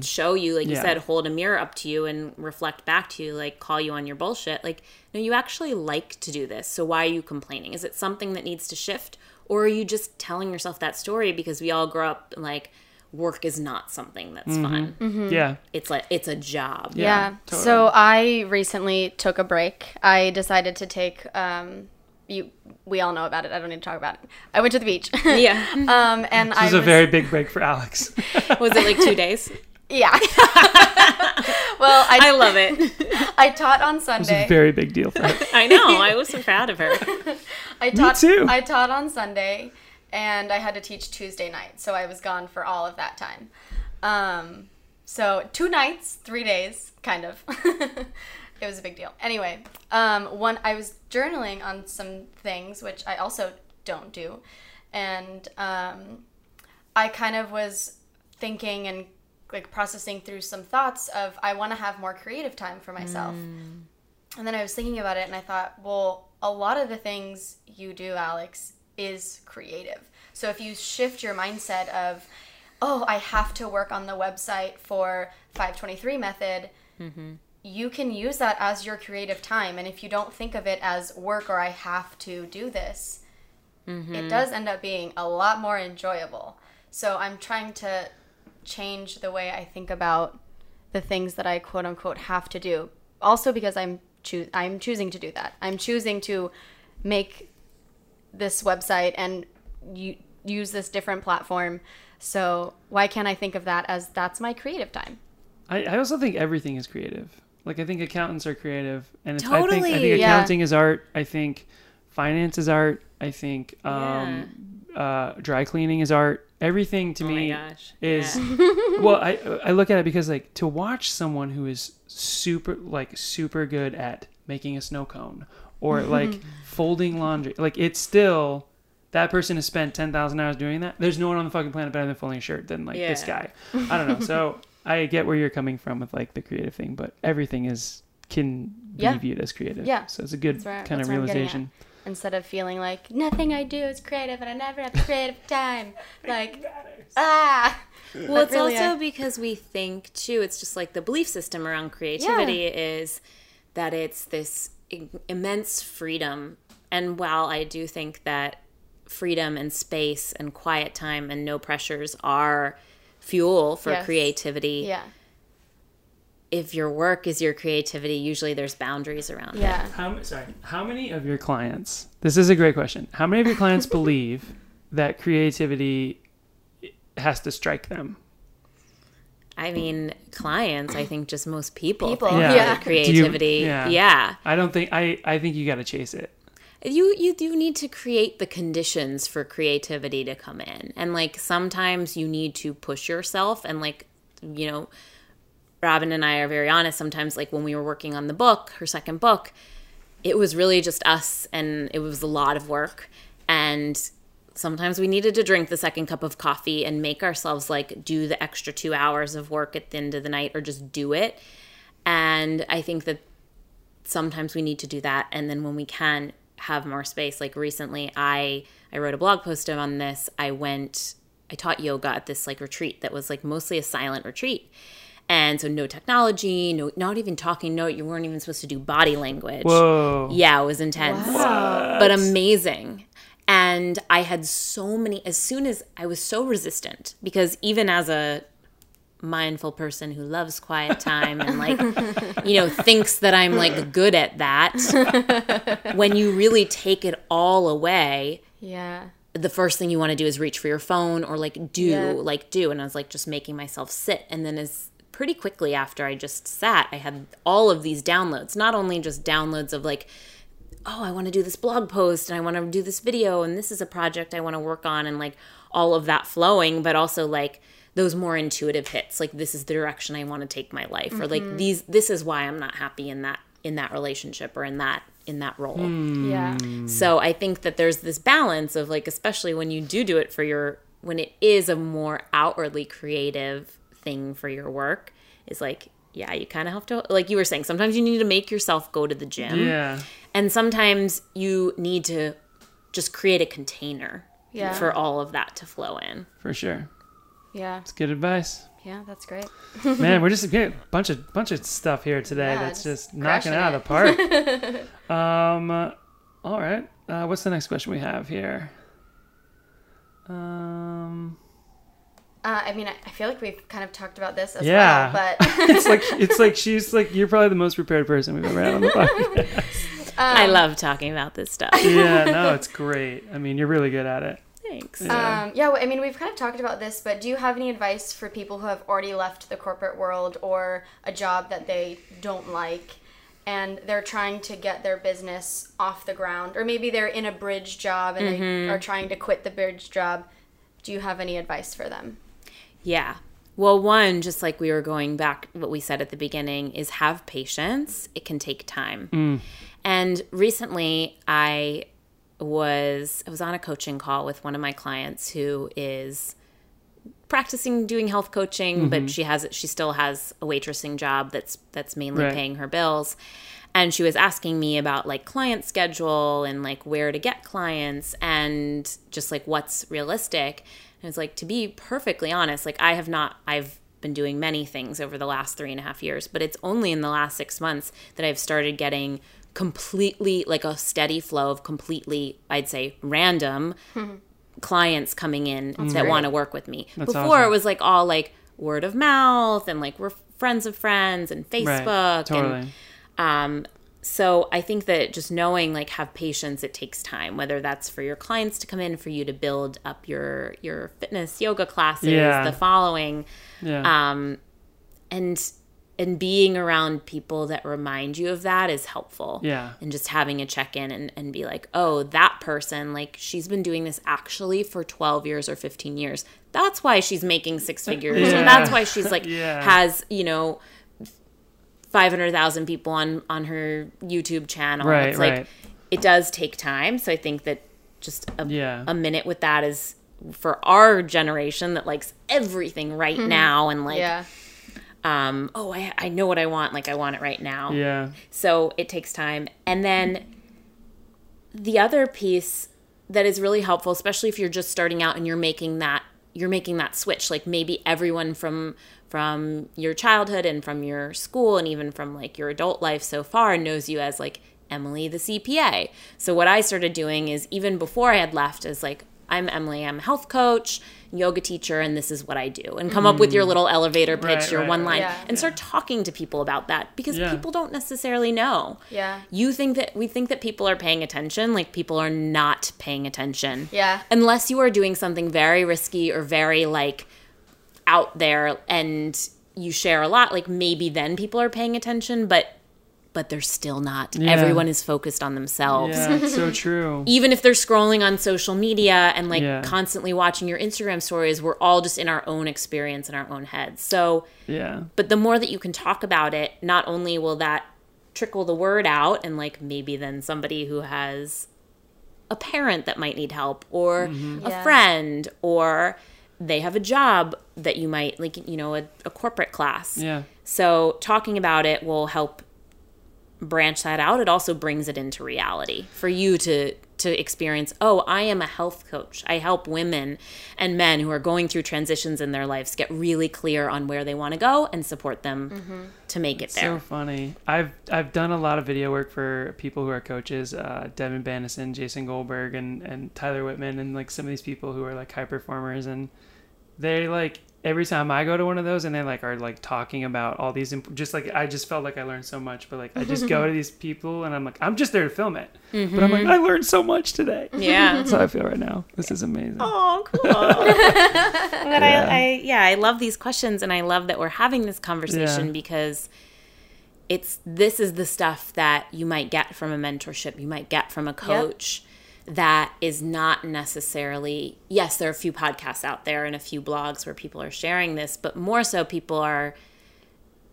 S3: show you like you said hold a mirror up to you and reflect back to you like call you on your bullshit. Like no you actually like to do this. So why are you complaining? Is it something that needs to shift? Or are you just telling yourself that story because we all grow up like work is not something that's fun
S1: yeah,
S3: it's like it's a job
S1: Yeah,
S2: Yeah.
S1: totally.
S2: So I recently took a break. I decided to take um you we all know about it. I don't need to talk about it. I went to the beach.
S3: yeah
S2: um and I
S1: this was a very big break for Alex.
S3: was it like two days
S2: Yeah. well, I
S3: i love it
S2: I taught on Sunday.
S1: It was a
S2: Sunday.
S1: very big deal for her.
S3: i know i was so proud of her
S2: I taught
S1: too.
S2: I taught on Sunday and I had to teach Tuesday night. So I was gone for all of that time. Um so two nights, 3 days, kind of. it was a big deal. Anyway, um one I was journaling on some things which I also don't do. And um I kind of was thinking and like processing through some thoughts of I want to have more creative time for myself. And then I was thinking about it and I thought, well, a lot of the things you do, Alex, is creative. So if you shift your mindset of, oh, I have to work on the website for 523 method, mm-hmm. you can use that as your creative time. And if you don't think of it as work or I have to do this, mm-hmm. it does end up being a lot more enjoyable. So I'm trying to change the way I think about the things that I quote unquote have to do. Also because I'm choo- I'm choosing to do that. I'm choosing to make this website and u- use this different platform. So why can't I think of that as that's my creative time?
S1: I, I also think everything is creative. Like I think accountants are creative, and it's, I think I
S3: Totally.
S1: think
S2: Yeah.
S1: accounting is art. I think finance is art. I think um, uh, dry cleaning is art. Everything to
S3: oh
S1: me is
S3: Yeah.
S1: well. I I look at it because like to watch someone who is super like super good at making a snow cone or like folding laundry. Like it's still that person has spent ten thousand hours doing that. There's no one on the fucking planet better than folding a shirt than like this guy. I don't know. So I get where you're coming from with like the creative thing, but everything is can be
S2: Yeah.
S1: viewed as creative.
S2: Yeah.
S1: So it's a good
S2: That's where-
S1: kind of
S2: that's where I'm getting at.
S1: realization.
S2: Instead of feeling like nothing I do is creative and I never have creative time. Like ah.
S3: Well,
S2: But
S3: it's
S2: really,
S3: also
S2: I-
S3: because we think too. It's just like the belief system around creativity is that it's this i- immense freedom. And while I do think that freedom and space and quiet time and no pressures are fuel for
S2: Yes.
S3: creativity,
S2: Yeah.
S3: if your work is your creativity, usually there's boundaries around it.
S2: Yeah.
S1: How m- sorry? How many of your clients? This is a great question. How many of your clients believe that creativity has to strike them?
S3: I mean, clients. I think just most people,
S2: People,
S3: think
S1: Yeah.
S2: yeah.
S3: creativity.
S1: You- yeah.
S3: yeah.
S1: I don't think I. I think you got to chase it.
S3: you you do need to create the conditions for creativity to come in and like sometimes you need to push yourself and like you know Robyn and i are very honest sometimes like when we were working on the book her second book it was really just us and it was a lot of work and sometimes we needed to drink the second cup of coffee and make ourselves like do the extra two hours of work at the end of the night or just do it and i think that sometimes we need to do that and then when we can have more space like recently i i wrote a blog post on this i went I taught yoga at this like retreat that was like mostly a silent retreat. And so no technology, no not even talking, no you weren't even supposed to do body language.
S1: Whoa.
S3: Yeah, it was intense. But amazing. And I had so many as soon as I was so resistant because even as a mindful person who loves quiet time and like you know thinks that I'm like good at that when you really take it all away
S2: Yeah.
S3: the first thing you want to do is reach for your phone or like do
S2: Yeah.
S3: like do and i was like just making myself sit and then as pretty quickly after i just sat i had all of these downloads not only just downloads of like oh i want to do this blog post and i want to do this video and this is a project i want to work on and like all of that flowing but also like those more intuitive hits like this is the direction i want to take my life or like mm-hmm. these this is why i'm not happy in that in that relationship or in that in that role. Hmm.
S2: Yeah.
S3: so I think that there's this balance of like, especially when you do do it for your, when it is a more outwardly creative thing for your work, is like, yeah, you kind of have to, like you were saying, sometimes you need to make yourself go to the gym.
S1: Yeah.
S3: And sometimes you need to just create a container
S2: Yeah.
S3: for all of that to flow in.
S1: For sure.
S2: Yeah.
S1: It's good advice.
S2: Yeah, that's great.
S1: Man, we're just getting a bunch of bunch of stuff here today
S2: Yeah,
S1: that's
S2: just
S1: just knocking it out of the park. um, uh, all right. Uh, what's the next question we have here? Um,
S2: Uh, I mean, I I feel like we've kind of talked about this as
S1: Yeah.
S2: well, but
S1: it's like it's like she's like you're probably the most prepared person we've ever had on the podcast.
S3: I love talking about this stuff.
S1: yeah, no, it's great. I mean, you're really good at it.
S3: Thanks.
S1: Yeah.
S2: Um, yeah, well, I mean, we've kind of talked about this, but do you have any advice for people who have already left the corporate world or a job that they don't like and they're trying to get their business off the ground? Or maybe they're in a bridge job and they are trying to quit the bridge job. Do you have any advice for them?
S3: Yeah. Well, one, just like we were going back, what we said at the beginning is have patience. It can take time. Mm. And recently, I was I was on a coaching call with one of my clients who is practicing doing health coaching, but mm-hmm. she has she still has a waitressing job that's that's mainly
S1: Right.
S3: paying her bills. And she was asking me about like client schedule and like where to get clients and just like what's realistic. And it's like to be perfectly honest, like I have not I've been doing many things over the last three and a half years, but it's only in the last six months that I've started getting completely like a steady flow of completely, I'd say, random clients coming in that want to work with me. Before
S1: awesome.
S3: it was like all like word of mouth and like we're friends of friends and Facebook
S1: Right. Totally.
S3: and um so I think that just knowing like have patience it takes time whether that's for your clients to come in for you to build up your your fitness yoga classes
S1: Yeah.
S3: the following
S1: yeah.
S3: um and and being around people that remind you of that is helpful
S1: Yeah.
S3: and just having a check-in and, and be like oh that person like she's been doing this actually for 12 years or 15 years that's why she's making six figures
S1: Yeah.
S3: or that's why she's like
S1: Yeah.
S3: has you know 500,000 people on on her YouTube channel
S1: Right,
S3: it's like
S1: right.
S3: it does take time so i think that just a,
S1: Yeah.
S3: a minute with that is for our generation that likes everything right now and like
S2: Yeah.
S3: um oh I, I know what i want like i want it right now
S1: yeah.
S3: so it takes time and then the other piece that is really helpful especially if you're just starting out and you're making that you're making that switch like maybe everyone from from your childhood and from your school and even from like your adult life so far knows you as like Emily the CPA. So what I started doing is even before I had left is like I'm Emily, I'm a health coach, yoga teacher and this is what I do. And come up with your mm. little elevator pitch,
S1: Right,
S3: your
S1: right,
S3: one line
S2: Yeah.
S3: and start talking to people about that because
S1: Yeah.
S3: people don't necessarily know.
S2: Yeah.
S3: You think that we think that people are paying attention, like people are not paying attention.
S2: Yeah.
S3: Unless you are doing something very risky or very like out there and you share a lot, like maybe then people are paying attention, but but they're still not.
S1: Yeah.
S3: Everyone is focused on themselves.
S1: Yeah, it's so true.
S3: Even if they're scrolling on social media and like
S1: Yeah.
S3: constantly watching your Instagram stories, we're all just in our own experience in our own heads. So
S1: Yeah.
S3: but the more that you can talk about it, not only will that trickle the word out and like maybe then somebody who has a parent that might need help or mm-hmm. a
S2: Yeah.
S3: friend or they have a job that you might like you know a, a corporate class
S1: Yeah.
S3: so talking about it will help branch that out, it also brings it into reality for you to to experience, oh, I am a health coach. I help women and men who are going through transitions in their lives get really clear on where they want to go and support them to make it there.
S1: So funny. I've I've done a lot of video work for people who are coaches, uh, Devon Bandison, Jason Goldberg, and and Tyler Whitman, and like some of these people who are like high performers, and they like every time I go to one of those, and they like are like talking about all these, imp- just like I just felt like I learned so much, but like I just go to these people, and I'm like I'm just there to film it, but I'm like mm-hmm. I learned so much today.
S3: Yeah.
S1: That's how I feel right now. This is amazing.
S3: Oh, cool. but
S1: Yeah.
S3: I, I, yeah, I love these questions, and I love that we're having this conversation
S1: Yeah.
S3: because it's this is the stuff that you might get from a mentorship, you might get from a coach. That is not necessarily, yes, there are a few podcasts out there and a few blogs where people are sharing this, but more so people are,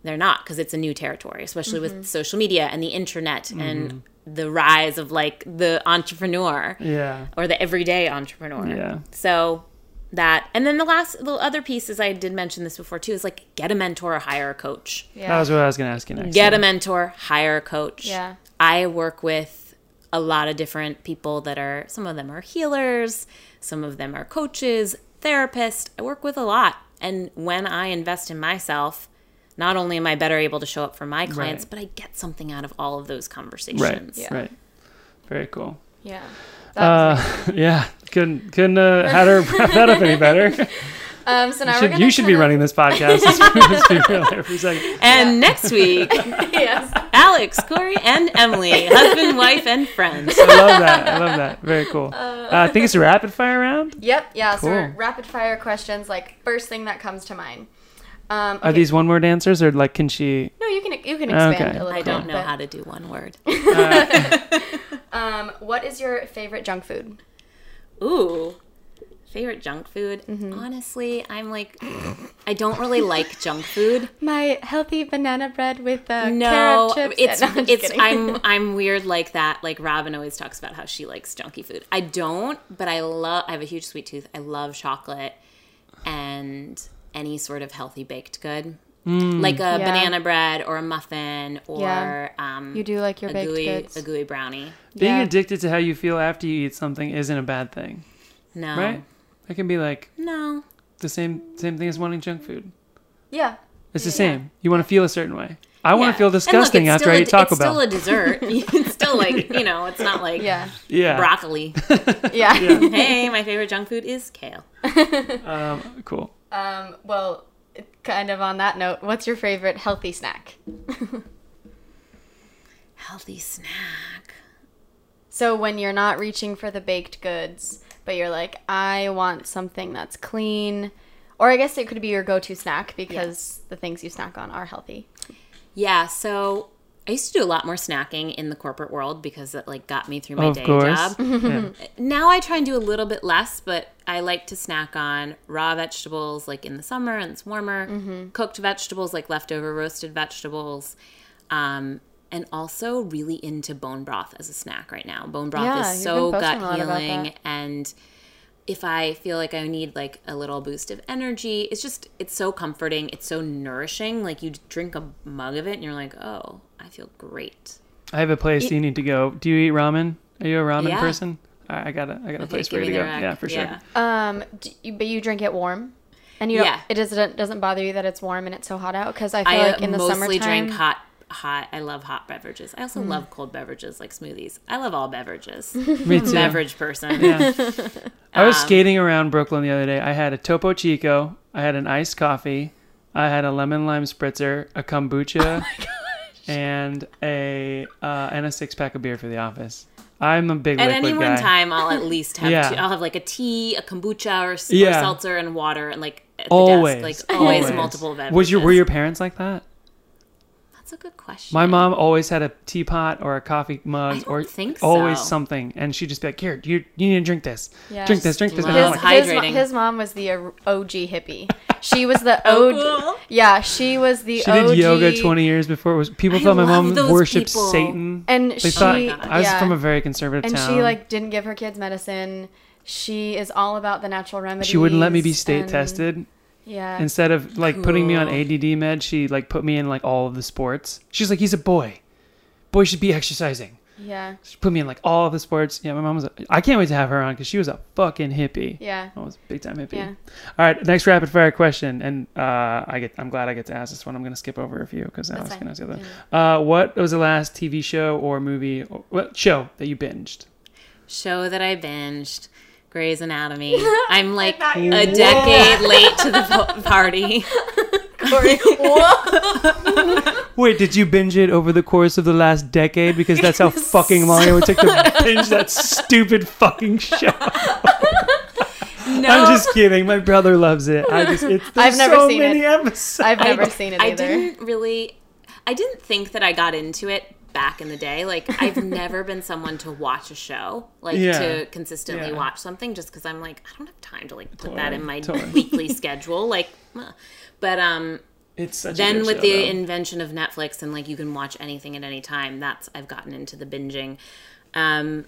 S3: they're not because it's a new territory, especially with mm-hmm. social media and the internet mm-hmm. and the rise of like the entrepreneur
S1: Yeah.
S3: or the everyday entrepreneur.
S1: Yeah.
S3: So that, and then the last, the other piece is I did mention this before too, is like get a mentor or hire a coach.
S2: Yeah.
S1: That was what I was gonna ask you next.
S3: Get
S1: yeah.
S3: a mentor, hire a coach.
S2: Yeah.
S3: I work with a lot of different people that are, some of them are healers, some of them are coaches, therapists. I work with a lot. And when I invest in myself, not only am I better able to show up for my clients,
S1: Right.
S3: but I get something out of all of those conversations.
S1: Right.
S2: Yeah.
S1: Right. Very cool.
S2: Yeah. That
S1: Uh, yeah, couldn't couldn't uh, had her wrap that up any better.
S2: Um, so now we're
S1: Should,
S2: gonna
S1: you should be
S2: of-
S1: running this podcast. Let's, let's be real there for a second.
S3: And next week,
S2: yes.
S3: Alex, Corey, and Emily, husband, wife, and friends.
S1: I love that. I love that. Very cool. Uh, I think it's a rapid fire round.
S2: Yep. Yeah. So
S1: Cool.
S2: rapid fire questions, like first thing that comes to mind. Um,
S1: Are these one word answers or like can she?
S2: No, you can you can expand
S1: Okay.
S2: a little.
S3: I don't
S2: bit,
S3: know
S2: but,
S3: how to do one word.
S2: Um, what is your favorite junk food?
S3: Ooh, favorite junk food? Honestly, I'm like, I don't really like junk food.
S2: My healthy banana bread with uh,
S3: No,
S2: carrot chips.
S3: it's
S2: Yeah, no, I'm
S3: it's. I'm I'm weird like that. Like Robyn always talks about how she likes junky food. I don't, but I love. I have a huge sweet tooth. I love chocolate and any sort of healthy baked good, like a
S2: Yeah.
S3: banana bread or a muffin or
S2: Yeah.
S3: um,
S2: You do like your
S3: a
S2: baked
S3: gooey
S2: goods.
S3: a gooey brownie.
S1: Being
S2: Yeah.
S1: addicted to how you feel after you eat something isn't a bad thing,
S3: No,
S1: right? It can be like
S3: No,
S1: the same same thing as wanting junk food.
S2: Yeah.
S1: It's the same. You want to feel a certain way. I want to feel
S3: And look,
S1: disgusting after
S3: still
S1: I
S3: a-
S1: eat Taco
S3: It's still a dessert. it's still like you know, it's not like
S2: Yeah.
S1: yeah.
S3: broccoli.
S2: Yeah.
S3: hey, my favorite junk food is kale.
S1: Um, cool.
S2: um, well, kind of on that note, what's your favorite healthy snack?
S3: Healthy snack.
S2: So when you're not reaching for the baked goods, but you're like, I want something that's clean, or I guess it could be your go-to snack because the things you snack on are healthy.
S3: Yeah, so I used to do a lot more snacking in the corporate world because it like got me through my
S1: of
S3: day
S1: course.
S3: job.
S1: yeah.
S3: Now I try and do a little bit less, but I like to snack on raw vegetables like in the summer and it's warmer,
S2: Mm-hmm.
S3: cooked vegetables like leftover roasted vegetables. Um, and also really into bone broth as a snack right now. Bone broth
S2: Yeah,
S3: is so gut
S2: posting a lot about
S3: healing and if I feel like I need like a little boost of energy, it's just it's so comforting, it's so nourishing. Like you drink a mug of it and you're like, "Oh, I feel great."
S1: I have a place you need to go. Do you eat ramen? Are you a ramen
S3: Yeah.
S1: person? All right, I got a I got a place for you
S3: me
S1: to go.
S3: rack.
S1: Yeah, for sure.
S3: Yeah.
S2: Um, d you, but you drink it warm, and you don't,
S3: Yeah.
S2: it doesn't doesn't bother you that it's warm and it's so hot out because I feel
S3: I
S2: like in the
S3: mostly
S2: summertime.
S3: drink hot hot. I love hot beverages. I also love cold beverages like smoothies. I love all beverages.
S1: Me too.
S3: Beverage person.
S1: Yeah. I was
S3: Um,
S1: skating around Brooklyn the other day. I had a Topo Chico, I had an iced coffee, I had a lemon lime spritzer, a kombucha, and a uh, and a six pack of beer for the office. I'm a big
S3: At any one
S1: guy.
S3: time, I'll at least have
S1: Yeah.
S3: two, I'll have like a tea, a kombucha, or, s- or seltzer and water, and like at the
S1: always,
S3: desk, like always,
S1: always.
S3: multiple beverages.
S1: Was your were your parents like that?
S3: That's a good question.
S1: My mom always had a teapot or a coffee mug
S3: I don't
S1: or
S3: think
S1: always something, and she'd just be like, "Here, you you need to drink this,
S2: Yeah.
S1: drink this, drink this." And like,
S2: his, his, mo- his mom was the OG hippie. She was the
S3: Oh, cool.
S2: Yeah, she was the
S1: she
S2: OG.
S1: did yoga 20 years before it was. People
S3: I
S1: thought my mom worshipped
S3: people.
S1: Satan.
S2: And
S1: They
S2: she,
S1: thought oh
S3: God.
S1: I was
S2: yeah.
S1: from a very conservative
S2: and
S1: town.
S2: And she like didn't give her kids medicine. She is all about the natural remedies.
S1: she wouldn't let me be state
S2: and-
S1: tested.
S2: Yeah.
S1: Instead of like putting me on ADD med, she like put me in like all of the sports. She's like, he's a boy. Boy should be exercising.
S2: Yeah.
S1: She put me in like all of the sports. Yeah, my mom was. A, I can't wait to have her on because she was a fucking hippie.
S2: Yeah.
S1: I was a big time hippie.
S2: Yeah.
S1: All right, next rapid fire question, and uh, I get. I'm glad I get to ask this one. I'm gonna skip over a few because I was
S2: fine.
S1: gonna ask the other. Uh, what was the last TV show or movie or what show that you binged?
S3: Show that I binged. Grey's Anatomy. I'm like a decade late to the po- party.
S1: Wait, did you binge it over the course of the last decade? Because that's how fucking long it would take to binge that stupid fucking show.
S3: No,
S1: I'm just kidding. My brother loves it. I just it's
S2: I've never
S1: so
S2: seen
S1: many
S2: it.
S1: episodes.
S2: I've never
S3: I,
S2: seen it either.
S3: I didn't really. I didn't think that I got into it back in the day. Like I've never been someone to watch a show, like
S1: Yeah.
S3: to consistently
S1: Yeah.
S3: watch something, just because I'm like I don't have time to like put that in my
S1: totally.
S3: weekly schedule. Like, uh. but um,
S1: It's such
S3: then with
S1: show,
S3: the
S1: though.
S3: invention of Netflix and like you can watch anything at any time, that's I've gotten into the binging. Um,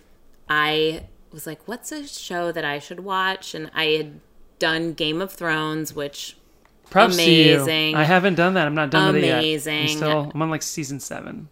S3: I was like, what's a show that I should watch? And I had done Game of Thrones, which
S1: Props to
S3: amazing.
S1: you. I haven't done that. I'm not done with it yet. I'm
S3: Amazing.
S1: still. I'm on like season seven.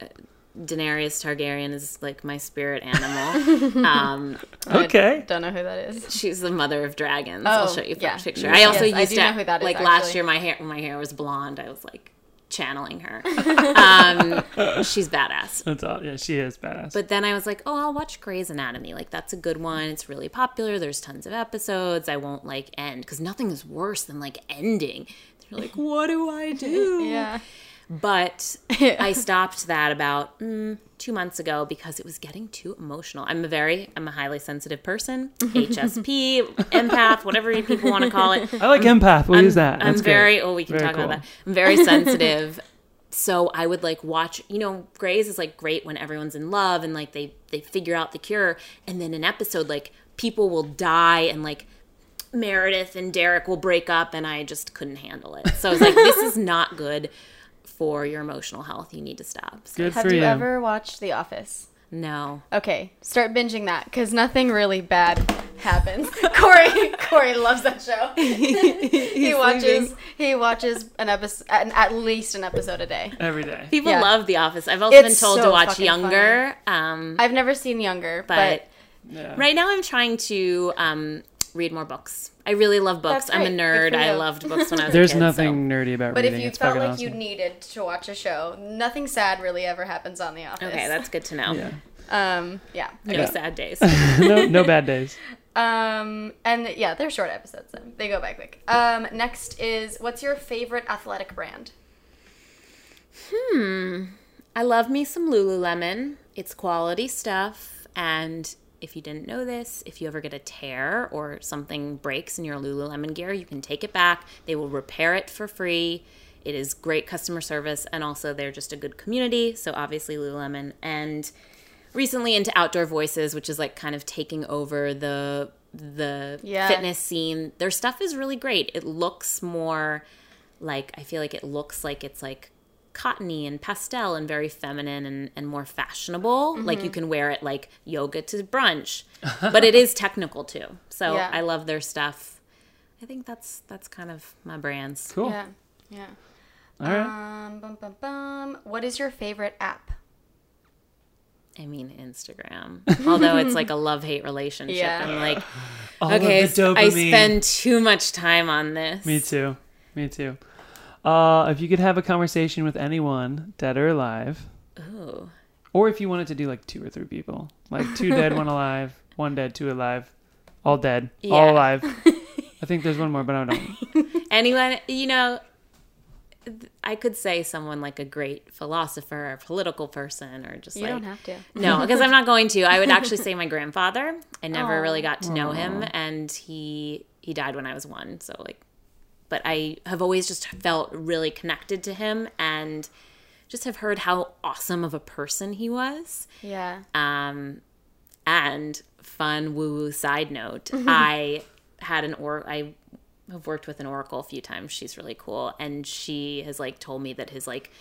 S3: Daenerys Targaryen is like my spirit animal. um,
S1: Okay.
S2: Don't know who that is.
S3: she's the mother of dragons.
S2: Oh,
S3: I'll show you a
S2: yeah.
S3: picture. I also
S2: I
S3: used
S2: do
S3: to
S2: know who that is,
S3: like last year my hair when my hair was blonde. I was like channeling her. um, she's badass.
S1: That's all. Yeah, she is badass.
S3: But then I was like, oh, I'll watch Grey's Anatomy. Like that's a good one. It's really popular. There's tons of episodes. I won't like end because nothing is worse than like ending. You're like, what do I do?
S2: Yeah.
S3: But I stopped that about mm, two months ago because it was getting too emotional. I'm a very, I'm a highly sensitive person, HSP, empath, whatever people want to call it.
S1: I like empath. We'll use that.
S3: I'm
S1: That's great.
S3: very. Oh, we can
S1: Very
S3: talk
S1: cool.
S3: about that. I'm very sensitive. so I would like watch. You know, Grey's is like great when everyone's in love and like they they figure out the cure, and then an episode like people will die and like. Meredith and Derek will break up, and I just couldn't handle it. So I was like, "This is not good for your emotional health. You need to stop." So,
S1: Good
S2: Have
S1: for
S2: you
S1: you.
S2: ever watched The Office?
S3: no,
S2: Okay, start binging that because nothing really bad happens. Corey, Corey loves that show. he watches. He watches an episode, at, at least an episode a day.
S1: Every day.
S3: people
S2: Yeah.
S3: love The Office. I've also
S2: It's
S3: been told
S2: so
S3: to watch Younger. Um,
S2: I've never seen Younger,
S3: but
S2: but,
S1: Yeah.
S3: Right now, I'm trying to um, read more books. I really love books.
S2: That's
S3: I'm a nerd. I loved books when I was
S1: There's
S3: a kid.
S1: There's nothing nerdy about reading.
S2: but if you
S1: it's
S2: felt like
S1: awesome.
S2: you needed to watch a show, nothing sad really ever happens on The Office.
S3: Okay, that's good to know.
S1: Yeah.
S2: um yeah.
S3: No
S1: Yeah.
S3: sad days.
S1: no, no bad days.
S2: Um and yeah, they're short episodes. Then they go by quick. Um next is what's your favorite athletic brand? Hmm.
S3: I love me some Lululemon. It's quality stuff. And if you didn't know this, if you ever get a tear or something breaks in your Lululemon gear, you can take it back. They will repair it for free. It is great customer service. And also, they're just a good community. So, obviously, Lululemon. And recently into Outdoor Voices, which is like kind of taking over the the
S2: Yeah.
S3: fitness scene. Their stuff is really great. It looks more like I feel like it looks like it's like cottony and pastel and very feminine and, and more fashionable.
S2: Mm-hmm.
S3: Like you can wear it like yoga to brunch. but it is technical too. So
S2: Yeah.
S3: I love their stuff. I think that's that's kind of my brands.
S1: Cool.
S2: Yeah. Yeah.
S1: All right.
S2: Um bum, bum, bum. What is your favorite app?
S3: I mean Instagram. Although it's like a love hate relationship.
S2: Yeah.
S3: I'm like,
S1: All
S3: okay,
S1: of the
S3: I spend too much time on this.
S1: Me too. Me too. Uh, if you could have a conversation with anyone, dead or alive,
S3: Ooh.
S1: or if you wanted to do like two or three people, like two dead, one alive, one dead, two alive, all dead,
S3: Yeah.
S1: all alive. I think there's one more, but I don't.
S3: anyone you know i could say someone like a great philosopher or political person or just
S2: You
S3: like
S2: don't have to.
S3: no because i'm not going to i would actually say my grandfather i never
S2: Aw.
S3: really got to know him and he he died when i was one so like but i have always just felt really connected to him and just have heard how awesome of a person he was
S2: Yeah.
S3: um, and fun woo woo side note, I had an or I have worked with an oracle a few times. She's really cool, and she has like told me that his like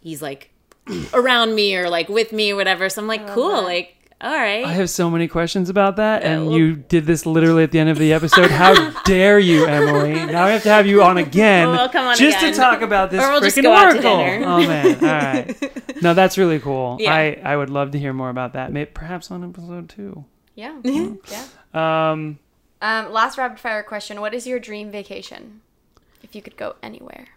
S3: he's like around me or like with me or whatever. So I'm like, cool.
S2: that.
S3: Like all right.
S1: I have so many questions about that, and
S3: well-
S1: you did this literally at the end of the episode. How dare you, Emily? Now I have to have you on again,
S3: We'll come on
S1: just
S3: again.
S1: to talk about this
S3: Or we'll just
S1: freaking
S3: go out to
S1: oracle.
S3: dinner.
S1: Oh man! All right. No, that's really cool.
S3: Yeah.
S1: I I would love to hear more about that. Maybe perhaps on episode two.
S2: Yeah. yeah.
S1: Um,
S2: Um, last rapid fire question: What is your dream vacation? If you could go anywhere.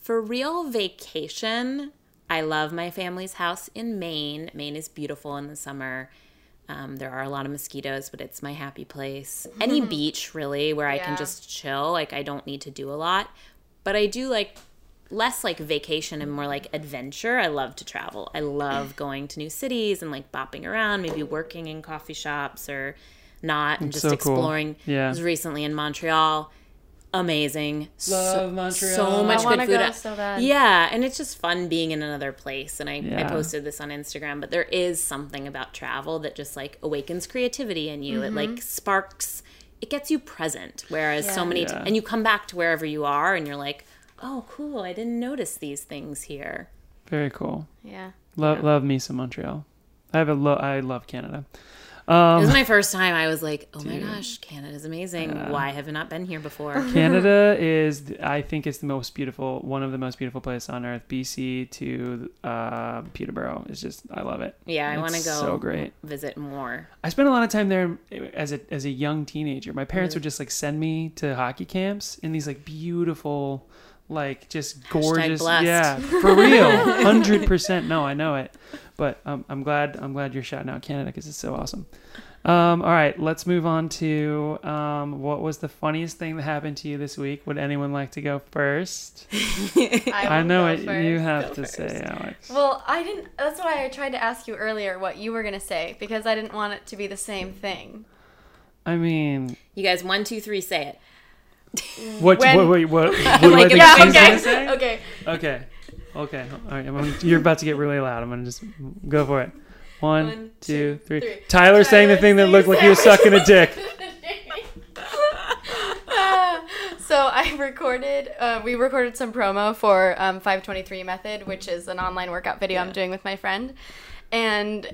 S3: For real vacation, I love my family's house in Maine. Maine is beautiful in the summer. Um, there are a lot of mosquitoes, but it's my happy place. Any beach, really, where I
S2: Yeah.
S3: can just chill. Like, I don't need to do a lot. But I do like less like vacation and more like adventure. I love to travel. I love going to new cities and like bopping around, maybe working in coffee shops or not, and just
S1: so cool.
S3: exploring.
S1: Yeah.
S3: I was recently in Montreal. Amazing.
S1: Love
S3: so,
S1: Montreal.
S3: So much
S2: I
S3: good food.
S2: go so bad.
S3: Yeah, and it's just fun being in another place. And I, I posted this on Instagram, but there is something about travel that just like awakens creativity in you. It like mm-hmm. sparks, it gets you present. Whereas so many,
S1: Yeah.
S3: and you come back to wherever you are and you're like, oh, cool, I didn't notice these things here.
S1: very cool.
S2: Yeah.
S1: Love love me some Montreal. I have a lo- I love Canada.
S3: It
S1: Um,
S3: was my first time. I was like, oh my gosh, Canada is amazing. Why have I not been here before?
S1: Canada is, I think, it's the most beautiful, one of the most beautiful places on earth. BC to uh, Peterborough is just, I love it.
S3: Yeah, I want to go
S1: So great.
S3: visit more.
S1: I spent a lot of time there as a as a young teenager. My parents would just like send me to hockey camps in these like beautiful, like just gorgeous. Yeah, for real, hundred percent. No, I know it, but um, I'm glad I'm glad you're shouting out Canada because it's so awesome. Um, all right, let's move on to um, what was the funniest thing that happened to you this week? Would anyone like to go first?
S2: I,
S1: I know
S2: go
S1: it.
S2: first.
S1: You have
S3: Go
S1: to
S3: first.
S1: say, Alex.
S2: Well, I didn't. That's why I tried to ask you earlier what you were gonna say because I didn't want it to be the same thing.
S1: I mean,
S3: You guys, one, two, three, say it.
S1: what?
S2: When-
S1: what? What? What? what do
S3: Like, yeah,
S2: okay.
S1: say?
S2: Okay.
S1: Okay. Okay. All right. I'm gonna, you're about to get really loud. I'm gonna just go for it. One,
S2: One,
S1: two,
S2: two,
S1: three.
S2: three.
S1: Tyler saying the thing that looked like he was sucking a dick.
S2: so I recorded. Uh, we recorded some promo for um, 523 Method, which is an online workout video I'm doing with my friend, and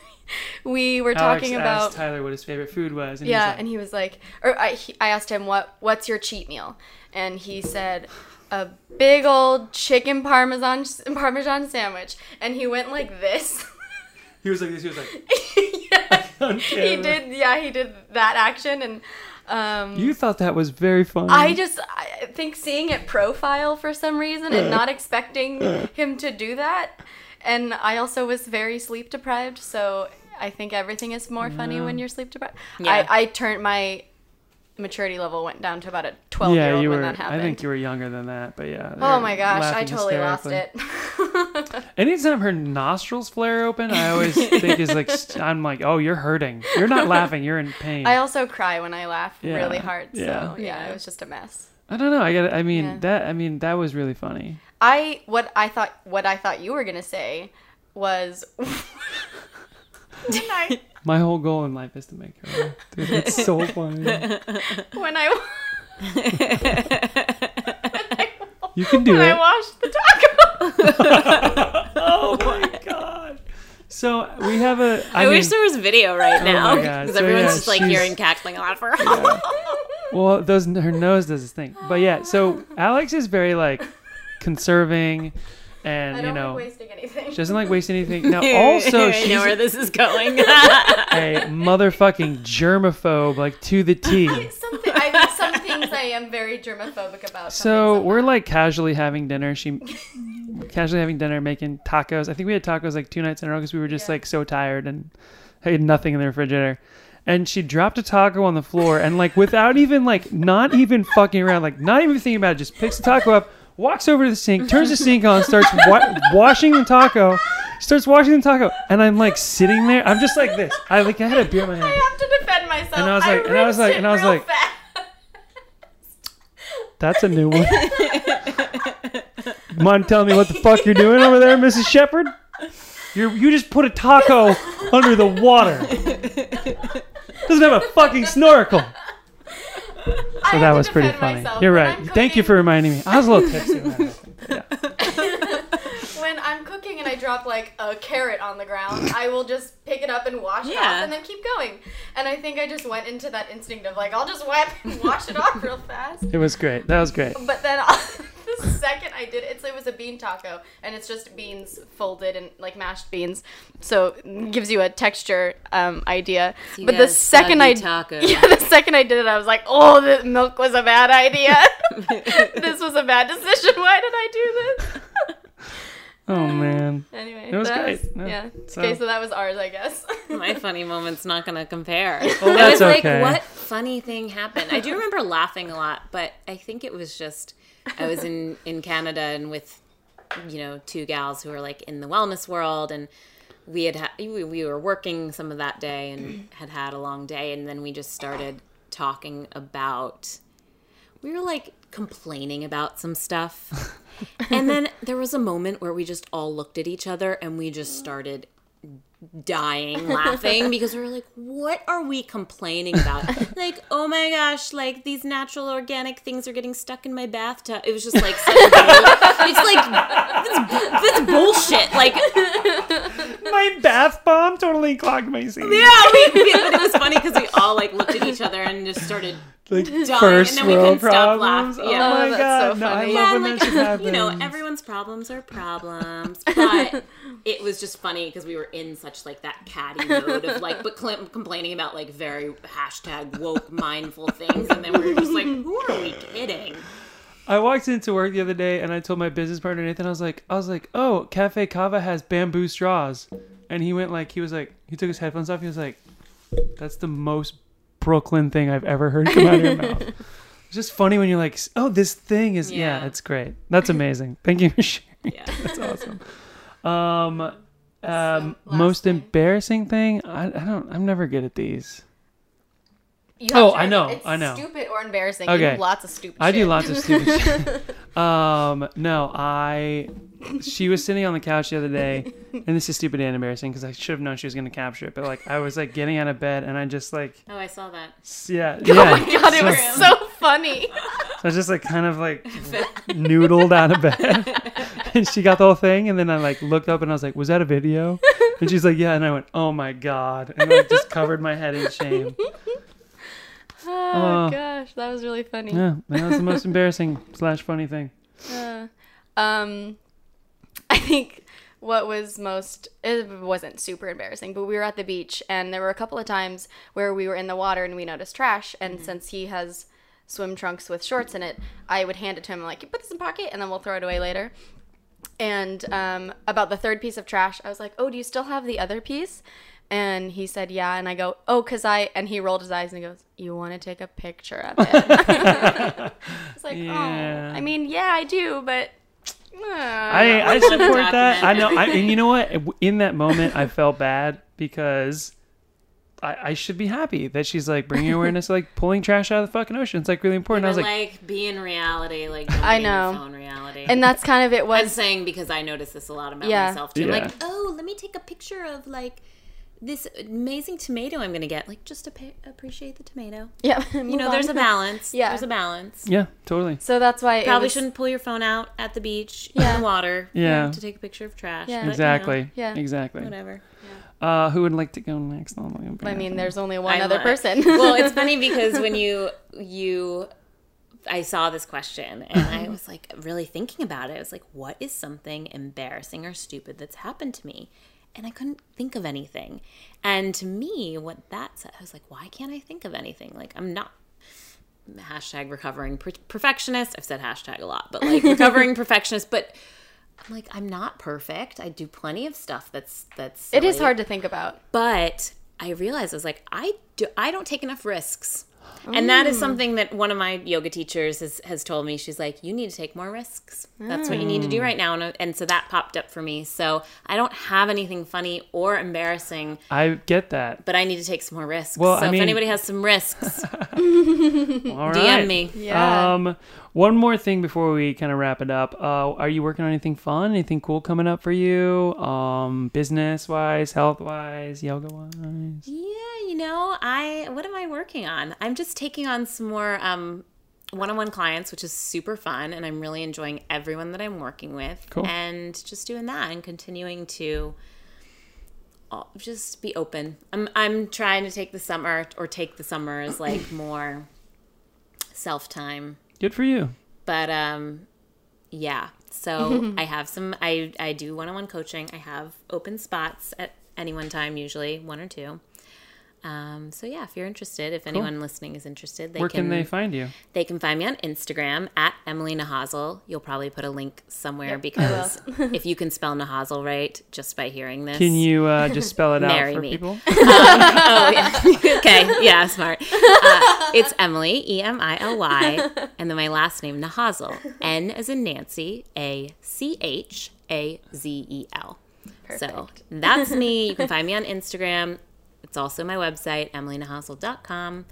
S2: we were
S1: Alex
S2: talking
S1: asked
S2: about
S1: Tyler what his favorite food was. And
S2: yeah,
S1: he's
S2: and he was like, or I, he, I asked him what what's your cheat meal, and he said a big old chicken parmesan parmesan sandwich, and he went like this.
S1: he was like this. He was like,
S2: yeah, he did. Yeah, he did that action, and um,
S1: You thought that was very funny.
S2: I just I think seeing it profile for some reason and not expecting him to do that, and I also was very sleep deprived, so I think everything is more funny when you're sleep deprived.
S3: Yeah.
S2: I, I turned my maturity level went down to about a 12 year
S1: yeah,
S2: old
S1: you
S2: when
S1: were.
S2: that happened.
S1: I think you were younger than that, but yeah.
S2: oh my gosh, I totally lost
S1: hysterically.
S2: it.
S1: Anytime her nostrils flare open, I always think is like I'm like, oh, you're hurting. You're not laughing. You're in pain.
S2: I also cry when I laugh
S1: Yeah,
S2: really hard, so
S1: yeah.
S2: yeah.
S3: Yeah.
S2: it was just a mess.
S1: I don't know. I got. I mean
S2: Yeah.
S1: that. I mean that was really funny.
S2: I what I thought what I thought you were gonna say was when I
S1: My whole goal in life is to make her laugh. Dude, it's so funny.
S2: when I
S1: You can do
S2: when I
S1: it.
S2: washed the taco.
S1: Oh my god. So we have a.
S3: I,
S1: I, mean,
S3: wish there was video right oh now
S1: my God.
S3: because
S1: So,
S3: everyone's
S1: yeah,
S3: just like
S1: she's-
S3: hearing cackling laughter.
S1: well, those her nose does this thing. But yeah, so Alex is very like conserving, and
S2: I
S1: you
S2: don't
S1: know
S2: like wasting anything.
S1: she doesn't like waste anything. Now also
S3: I
S1: she's
S3: know where this is going.
S1: a motherfucking germaphobe, like to the T.
S2: Something, I mean, some things I am very germophobic about.
S1: So we're
S2: not.
S1: like casually having dinner. She casually having dinner, making tacos. I think we had tacos like two nights in a row because we were just
S2: Yeah.
S1: like so tired and had nothing in the refrigerator. And she dropped a taco on the floor and like without even like not even fucking around, like not even thinking about it, just picks the taco up, walks over to the sink, turns the sink on, starts wa- washing the taco, starts washing the taco, and I'm like sitting there. I'm just like this. I like I had a beer in my
S2: I have to defend myself.
S1: And I was like- and I was like- and I was like-
S2: fast.
S1: That's a new one. Mind telling me what the fuck you're doing over there, Mrs. Shepard? You you just put a taco under the water. Doesn't have a fucking snorkel.
S2: I
S1: So
S2: have
S1: that was pretty funny.
S2: myself.
S1: You're
S2: When
S1: right.
S2: I'm
S1: Thank you for reminding me. I was a little tipsy when. Yeah.
S2: when I'm cooking and I drop drop like a carrot on the ground, I will just pick it up and wash it
S3: Yeah.
S2: off and then keep going. And I think I just went into that instinct of like, I'll just wipe and wash it off real fast.
S1: It was great. That was great.
S2: But then the second I did it, it's, it was a bean taco, and it's just beans folded and like mashed beans, so gives you a texture um, idea.
S3: you
S2: but the second I
S3: soggy taco.
S2: yeah, the second I did it, I was like, oh, the milk was a bad idea. this was a bad decision. Why did I do this?
S1: Oh man.
S2: Anyway,
S1: It was
S2: that
S1: great. No,
S2: yeah.
S1: so-
S2: Okay, so that was ours, I guess.
S3: My funny moment's not gonna compare.
S1: Well,
S3: I
S1: that's
S3: was like, what funny thing happened? I do remember laughing a lot, but I think it was just I was in in Canada and with you know two gals who are like in the wellness world and we had ha- we, we were working some of that day and had had a long day and then we just started talking about we were like complaining about some stuff. And then there was a moment where we just all looked at each other and we just started dying laughing because we were like, what are we complaining about? like, oh my gosh, like these natural organic things are getting stuck in my bathtub. It was just like such bull- it's like it's, it's bullshit. Like,
S1: My bath bomb totally clogged my seat.
S3: yeah, we, we- but it was funny because we all like looked at each other and just started
S1: Like
S3: dying,
S1: first
S3: and then we
S1: world
S3: couldn't stop
S1: problems.
S3: laughing.
S1: Oh
S3: Yeah.
S1: my
S2: Oh, that's
S1: god.
S2: so
S1: No, I
S2: funny.
S1: love
S3: Yeah,
S1: when
S3: like,
S1: that shit happens.
S3: you know, everyone's problems are problems, but it was just funny because we were in such like that catty mode of like, but cl- complaining about like very hashtag woke mindful things, and then we were just like, who are we kidding?
S1: I walked into work the other day and I told my business partner Nathan, I was like, I was like, oh, Cafe Cava has bamboo straws, and he went like, he was like, he took his headphones off. He was like, that's the most Brooklyn thing I've ever heard come out of your mouth. It's just funny when you're like, oh, this thing is, yeah,
S3: Yeah.
S1: it's great. That's amazing. Thank you for sharing.
S3: Yeah,
S1: That's awesome. Um, um,
S2: last
S1: most
S2: thing.
S1: embarrassing thing? I, I don't. I'm never good at these.
S2: You
S1: Oh,
S2: to-
S1: I know,
S2: It's
S1: I know.
S2: Stupid or embarrassing.
S1: Okay.
S2: You do lots of stupid.
S1: I do lots of stupid shit. Um, no, I. She was sitting on the couch the other day, and this is stupid and embarrassing because I should have known she was going to capture it. But like, I was like getting out of bed, and I just like,
S3: Oh, I saw that.
S1: s- yeah,
S2: Oh
S1: yeah.
S2: my god, it was so funny.
S1: So I was just like kind of like noodled out of bed, and she got the whole thing, and then I like looked up and I was like, "Was that a video?" And she's like, "Yeah," and I went, "Oh my god," and like just covered my head in shame.
S2: Oh
S1: Oh.
S2: gosh, that was really funny.
S1: Yeah, that was the most embarrassing slash funny thing.
S2: Uh, um, I think what was most it wasn't super embarrassing, but we were at the beach and there were a couple of times where we were in the water and we noticed trash. And since he has swim trunks with shorts in it, I would hand it to him like, "You put this in pocket, and then we'll throw it away later." And um, about the third piece of trash, I was like, "Oh, do you still have the other piece?" And he said, "Yeah." And I go, "Oh, cause I." And he rolled his eyes and he goes, "You want to take a picture of it?" it's like,
S1: Yeah.
S2: oh, I mean, yeah, I do, but. uh,
S1: I, I support that. I know. I, and you know what? In that moment, I felt bad because I, I should be happy that she's like bringing awareness, like pulling trash out of the fucking ocean. It's like really important. I was
S3: like,
S1: like,
S3: be in reality, like
S2: I
S3: be in
S2: know.
S3: reality.
S2: and that's kind of it
S3: I'm
S2: was
S3: saying because I notice this a lot about
S2: Yeah.
S3: myself too.
S1: Yeah.
S3: Like, oh, let me take a picture of like this amazing tomato I'm gonna get. Like, just appa- appreciate the tomato.
S2: yeah.
S3: You know, there's a balance.
S2: Yeah.
S3: there's a balance.
S1: yeah, totally.
S2: So that's why it
S3: Probably
S2: was-
S3: shouldn't pull your phone out at the beach
S2: Yeah.
S3: in the water.
S1: Yeah.
S3: to take a picture of trash.
S2: Yeah.
S3: but, you know,
S1: Exactly.
S2: Yeah.
S1: Exactly.
S3: whatever.
S1: Uh, who would like to go next? Oh,
S2: I mean, there's only one
S3: I
S2: other
S3: like-
S2: person.
S3: well, it's funny because when you you I saw this question and I was like really thinking about it. I was like, what is something embarrassing or stupid that's happened to me? And I couldn't think of anything. And to me, what that said, I was like, why can't I think of anything? Like, I'm not hashtag recovering per- perfectionist. I've said hashtag a lot, but like recovering perfectionist. But I'm like, I'm not perfect. I do plenty of stuff that's that's.
S2: it is hard to think about.
S3: but I realized I was like, I do, I don't take enough risks. And that
S2: Mm.
S3: something that one of my yoga teachers has, has told me. She's like, you need to take more risks. That's what you need to
S2: Mm.
S3: do right now. And, and so that popped up for me. So I don't have anything funny or embarrassing,
S1: I get that.
S3: but I need to take some more risks.
S1: Well,
S3: so
S1: I mean-
S3: if anybody has some risks,
S1: All
S3: DM
S1: right.
S3: me.
S2: Yeah.
S1: Um, one more thing before we kind of wrap it up. Uh, are you working on anything fun? Anything cool coming up for you? Um, business wise, health wise, yoga wise.
S3: Yeah, you know, I what am I working on? I'm just taking on some more um one-on-one clients, which is super fun, and I'm really enjoying everyone that I'm working with,
S1: Cool.
S3: and just doing that and continuing to uh, just be open. I'm I'm trying to take the summer or take the summer as like more self time,
S1: Good for you.
S3: but um, yeah. So I have some. I I do one-on-one coaching. I have open spots at any one time, usually one or two. Um, so yeah, if you're interested, if anyone listening is interested, they
S1: Where
S3: can,
S1: can they find you?
S3: they can find me on Instagram at Emily Nachazel. You'll probably put a link somewhere because if you can spell Nachazel right just by hearing this,
S1: Can you uh, just spell it out
S3: Marry
S1: for
S3: me.
S1: people?
S3: oh yeah, okay, yeah, smart. Uh, it's Emily E M I L Y, and then my last name Nachazel, N as in Nancy, A C H A Z E L. So that's me. You can find me on Instagram. It's also my website, emilynachazel.com.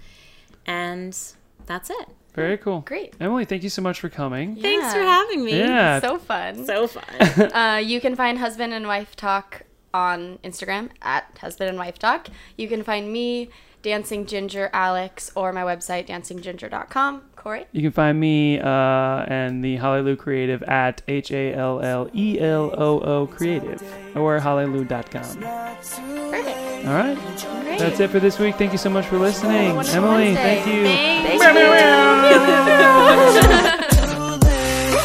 S3: And that's it.
S1: Very cool.
S2: Great.
S1: Emily, thank you so much for coming.
S3: Thanks for having me.
S1: Yeah.
S2: So fun.
S3: So fun.
S2: Uh, you can find husband and wife talk on Instagram at husband and wife talk. You can find me, Dancing Ginger Alex, or my website, dancingginger.com. Corey.
S1: You can find me uh, and the Halleloo Creative at H A L L E L O O Creative or hallelujah.com.
S2: Perfect.
S1: All right.
S2: Great.
S1: That's it for this week. Thank you so much for listening. Emily,
S2: Wednesday.
S1: thank you.
S2: Thank thank you.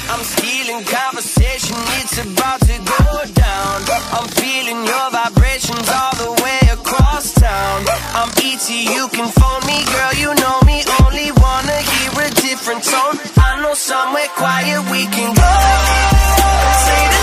S4: I'm stealing conversation, it's about to go down. I'm feeling your vibrations all the way across town. I'm ET, you can phone me, girl, you know me only different tone. I know somewhere quiet we can go.